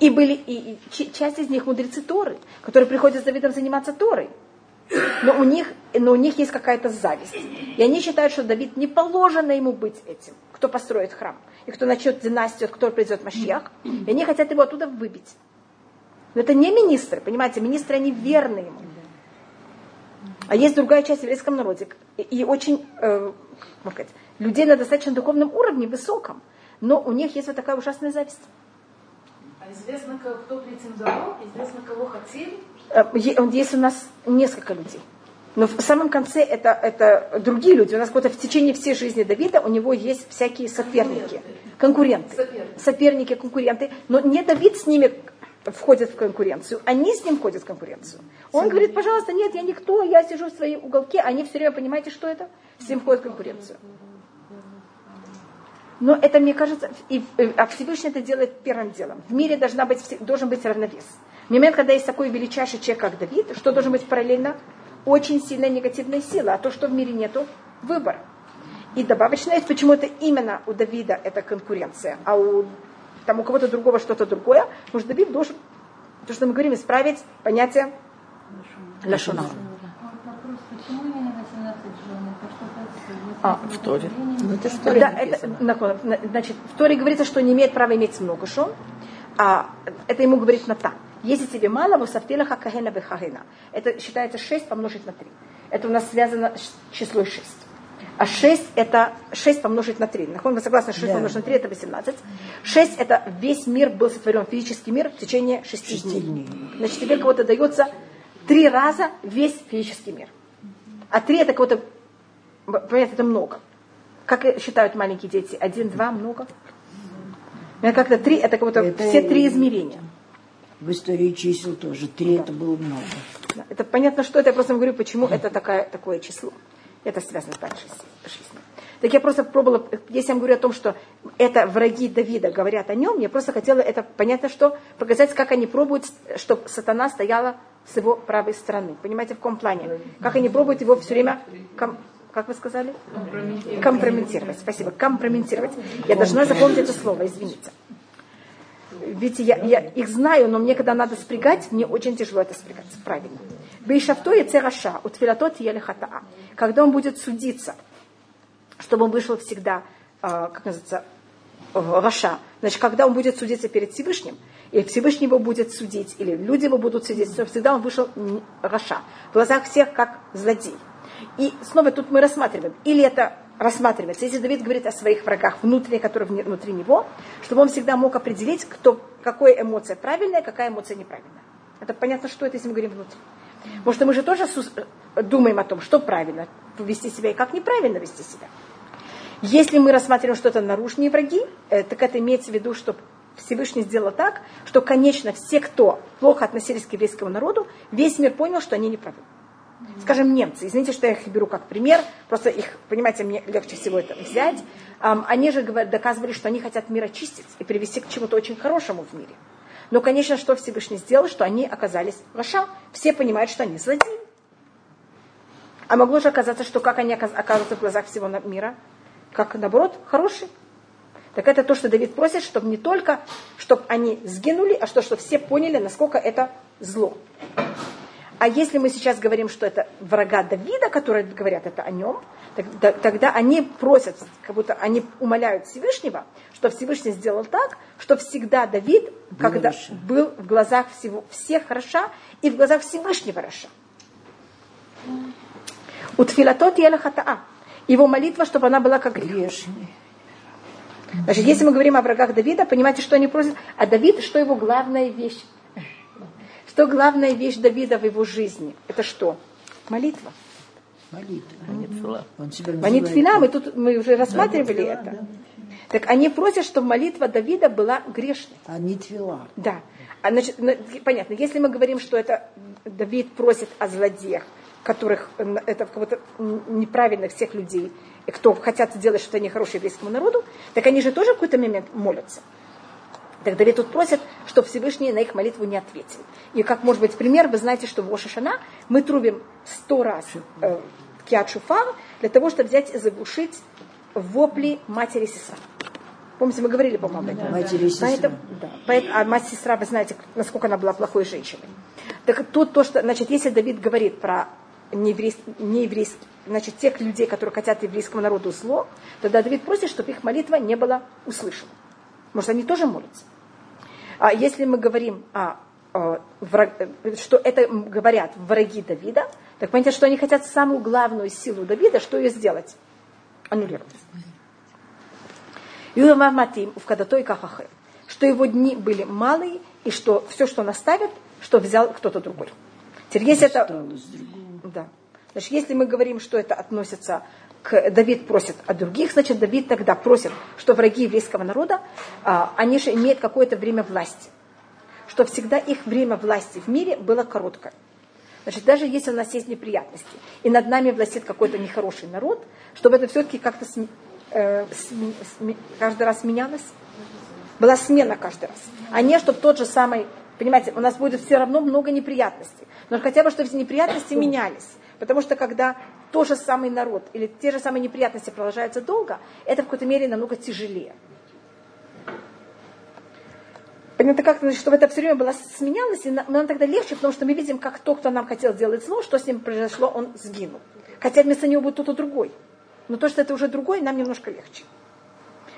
И были и, и часть из них мудрецы Торы, которые приходят с Давидом заниматься Торой. Но у них, но у них есть какая-то зависть. И они считают, что Давид не положено ему быть этим, кто построит храм. И кто начнет династию, которой придет Машьях. И они хотят его оттуда выбить. Но это не министры, понимаете, министры, они верны ему. А есть другая часть в еврейском народе. И, и очень, э, можно сказать, людей на достаточно духовном уровне, высоком. Но у них есть вот такая ужасная зависть. А известно, кто претендовал, известно, кого хотели. Э, Есть у нас несколько людей. Но в самом конце это, это другие люди. У нас вот в течение всей жизни Давида у него есть всякие соперники, конкуренты. Соперники. Соперники, конкуренты. Но не Давид с ними входит в конкуренцию, они с ним входят в конкуренцию. Он говорит, пожалуйста, нет, я никто, я сижу в своей уголке. Они все время, понимаете, что это? С ним входит в конкуренцию. Но это, мне кажется, и, э, а Всевышний это делает первым делом. В мире должна быть, должен быть равновес. В момент, когда есть такой величайший человек, как Давид, что должен быть параллельно? Очень сильная негативная сила. А то, что в мире нету, выбор. И добавочно есть, почему это именно у Давида это конкуренция, а у, там, у кого-то другого что-то другое, потому что Давид должен, то, что мы говорим, исправить понятие лашона. А вот вопрос, почему именно 18 жен? Это что-то с А, в Торе. Ну, это в Да, Торе это, написано. на- значит, в Торе говорится, что не имеет права иметь много жен, а это ему говорит Натан. Если тебе мало, вусафтелаха кахена бехагена. Это считается 6 помножить на 3. Это у нас связано с числом 6. А 6 это 6 помножить на 3. Нахон, вы согласны, 6 Да. помножить на 3 это 18. 6 это весь мир был сотворен, физический мир в течение 6 Шести дней. дней. Значит, тебе кого-то дается три раза весь физический мир. А 3 это кого-то, понимаете, это много. Как считают маленькие дети? Один, два, много? Ну, Как-то три, это как будто Это все три измерения. В истории чисел тоже. Три это было много. Да, Это понятно, что это, я просто говорю, почему это такая, такое число. Это связано с дальшей с- жизнью. Так я просто пробовала, если я говорю о том, что это враги Давида говорят о нем, я просто хотела это, понятно, что показать, как они пробуют, чтобы сатана стояла с его правой стороны. Понимаете, в каком плане? Как они пробуют его все время, ком- как вы сказали? Компрометировать. Спасибо. Компрометировать. Я должна запомнить это слово, извините. Видите, я, я их знаю, но мне, когда надо спрягать, мне очень тяжело это спрягать. Правильно. Бейшавто и цераша, утфилатот елехатаа. Когда он будет судиться, чтобы он вышел всегда, а, как называется, רשע. Значит, когда он будет судиться перед Всевышним, или Всевышний его будет судить, или люди его будут судить, то всегда он вышел רשע. В глазах всех как злодей. И снова тут мы рассматриваем, или это рассматривается, если Давид говорит о своих врагах внутри, которые внутри него, чтобы он всегда мог определить, кто, какая эмоция правильная, какая эмоция неправильная. Это понятно, что это, если мы говорим внутри. Потому что мы же тоже думаем о том, что правильно вести себя и как неправильно вести себя. Если мы рассматриваем что-то наружные враги, э, так это имеется в виду, что Всевышний сделал так, что, конечно, все, кто плохо относились к еврейскому народу, весь мир понял, что они неправы. Скажем, немцы, извините, что я их беру как пример, просто их, понимаете, мне легче всего это взять. Ам, Они же доказывали, что они хотят мир очистить и привести к чему-то очень хорошему в мире. Но, конечно, что Всевышний сделал, что они оказались лоша. Все понимают, что они злодеи. А могло же оказаться, что как они оказ- оказываются в глазах всего мира? Как, наоборот, хорошие. Так это то, что Давид просит, чтобы не только, чтобы они сгинули, а что, чтобы все поняли, насколько это зло. А если мы сейчас говорим, что это врага Давида, которые говорят это о нем, тогда они просят, как будто они умоляют Всевышнего, что Всевышний сделал так, что всегда Давид, когда Раша. был в глазах всего, всех хороша и в глазах Всевышнего хороша. У тфилатот хатаа. Его молитва, чтобы она была как. Грешный. Значит, если мы говорим о врагах Давида, понимаете, что они просят? А Давид, что его главная вещь? Что главная вещь Давида в его жизни? Это что? Молитва. Молитва. Он себя Манит называет фила, мы тут мы уже рассматривали это. Так они просят, чтобы молитва Давида была грешной. А не твила. Да. А, значит, на- понятно, если мы говорим, что это Давид просит о злодеях, которых это кого-то неправильных всех людей, и кто хотят сделать что-то нехорошее еврейскому народу, так они же тоже в какой-то момент молятся. Так Давид тут просит, чтобы Всевышний на их молитву не ответил. И как может быть пример, вы знаете, что в Ошашана мы трубим сто раз э, киат шуфар для того, чтобы взять и заглушить вопли матери сестра. Помните, мы говорили, по-моему, об этом. Матери и сестра. Поэтому, да, поэт- а мать сестра, вы знаете, насколько она была плохой женщиной. Так тут то, что, значит, если Давид говорит про нееврейский, нееврейский, значит, тех людей, которые хотят еврейскому народу зло, тогда Давид просит, чтобы их молитва не была услышана. Может, они тоже молятся. А если мы говорим о, враг- что это говорят враги Давида, так понимаете, что они хотят самую главную силу Давида, что ее сделать? Аннулировать. Юра Матим в Кадатой Кахахе, что его дни были малые, и что все, что он оставит, что взял кто-то другой. Теперь если это... Да. Значит, если мы говорим, что это относится Давид просит о других, значит, Давид тогда просит, что враги еврейского народа, а, они же имеют какое-то время власти. Что всегда их время власти в мире было короткое. Значит, даже если у нас есть неприятности, и над нами властит какой-то нехороший народ, чтобы это все-таки как-то см, э, см, см, каждый раз менялось. Была смена каждый раз. А не, чтобы тот же самый, понимаете, у нас будет все равно много неприятностей. Но хотя бы, чтобы эти неприятности менялись. Потому что когда тот же самый народ или те же самые неприятности продолжаются долго, это в какой-то мере намного тяжелее. Понятно, как, значит, чтобы это все время было сменялось, и нам тогда легче, потому что мы видим, как тот, кто нам хотел сделать зло, что с ним произошло, он сгинул. Хотя вместо него будет кто-то другой. Но то, что это уже другой, нам немножко легче.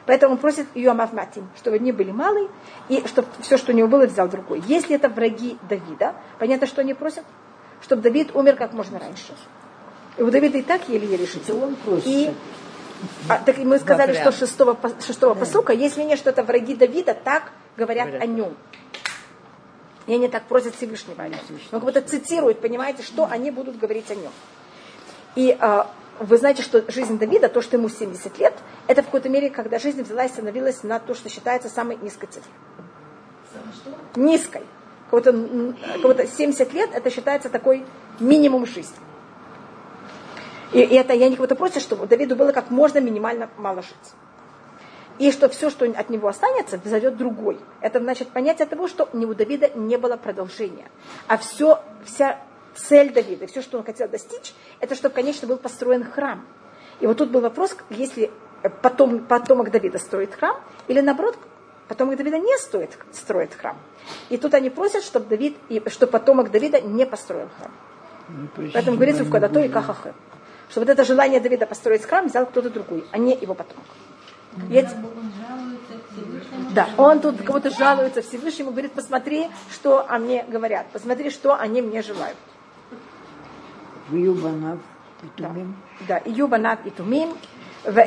Поэтому он просит ее Матим, чтобы они были малые, и чтобы все, что у него было, взял другой. Если это враги Давида, понятно, что они просят? Чтобы Давид умер как можно раньше. И у Давида и так еле-еле жить. Он. И а, так мы сказали, что шестого, шестого да. посука, есть мнение, что это враги Давида так говорят, говорят. о нем. И они так просят Всевышнего о нем. Он как будто цитирует, понимаете, что они будут говорить о нем. И а, вы знаете, что жизнь Давида, то, что ему 70 лет, это в какой-то мере, когда жизнь взяла и становилась на то, что считается самой низкой цифрой. Низкой. Кого-то, кого-то 70 лет, это считается такой минимум жизни. И, и это я не кого-то просят, чтобы Давиду было как можно минимально мало жить. И что все, что от него останется, взойдет другой. Это значит понятие того, что у Давида не было продолжения. А все, вся цель Давида, все, что он хотел достичь, это чтобы, конечно, был построен храм. И вот тут был вопрос, если потом, потомок Давида строит храм, или наоборот, потомок Давида не стоит, строит храм. И тут они просят, чтобы, Давид, чтобы потомок Давида не построил храм. Ну, Поэтому говорится в Кадато и Кахахе что вот это желание Давида построить храм взял кто-то другой, а не его потомок. Я... Да, он тут кого-то жалуется Всевышнему, говорит, посмотри, что о мне говорят, посмотри, что они мне желают. Юбанав и Тумим. Да, да Юбанав и Тумим,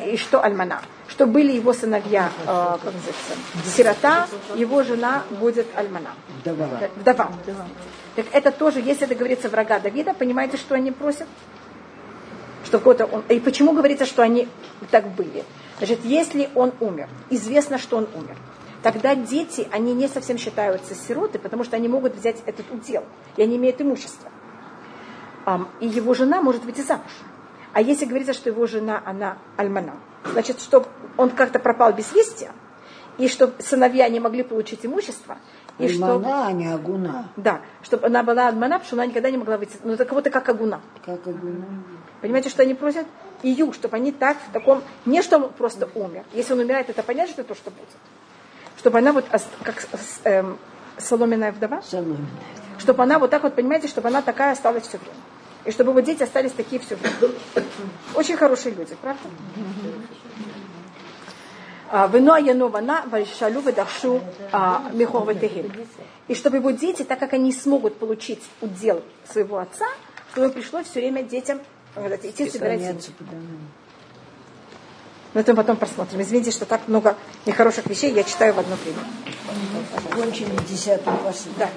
и что Альмана. Что были его сыновья, э, как называется, сирота, его жена будет Альмана. Вдова. Вдова. Так это тоже, если это говорится врага Давида, понимаете, что они просят? Что кто-то он... И почему говорится, что они так были? Значит, если он умер, известно, что он умер, тогда дети, они не совсем считаются сироты, потому что они могут взять этот удел, и они имеют имущество. И его жена может выйти замуж. А если говорится, что его жена, она альмана, значит, что он как-то пропал без вести, и чтобы сыновья не могли получить имущество, и альмана, что... а не агуна. Да, чтобы она была альмана, потому что она никогда не могла выйти. Ну, это кого-то как агуна. Как агуна. Понимаете, что они просят? Ию, чтобы они так, в таком, не что он просто умер. Если он умирает, это понятно, что это то, что будет. Чтобы она вот, как эм, соломенная вдова. Соломенная. Чтобы она вот так вот, понимаете, чтобы она такая осталась все время. И чтобы вот дети остались такие все время. Очень хорошие люди, правда? А, Вино Янована Вальшалу Ведахшу а, Мехор И чтобы его дети, так как они смогут получить удел своего отца, чтобы пришлось все время детям идти собирать но это мы потом посмотрим. Извините, что так много нехороших вещей я читаю в одно время. Кончили десятую посуду. Да.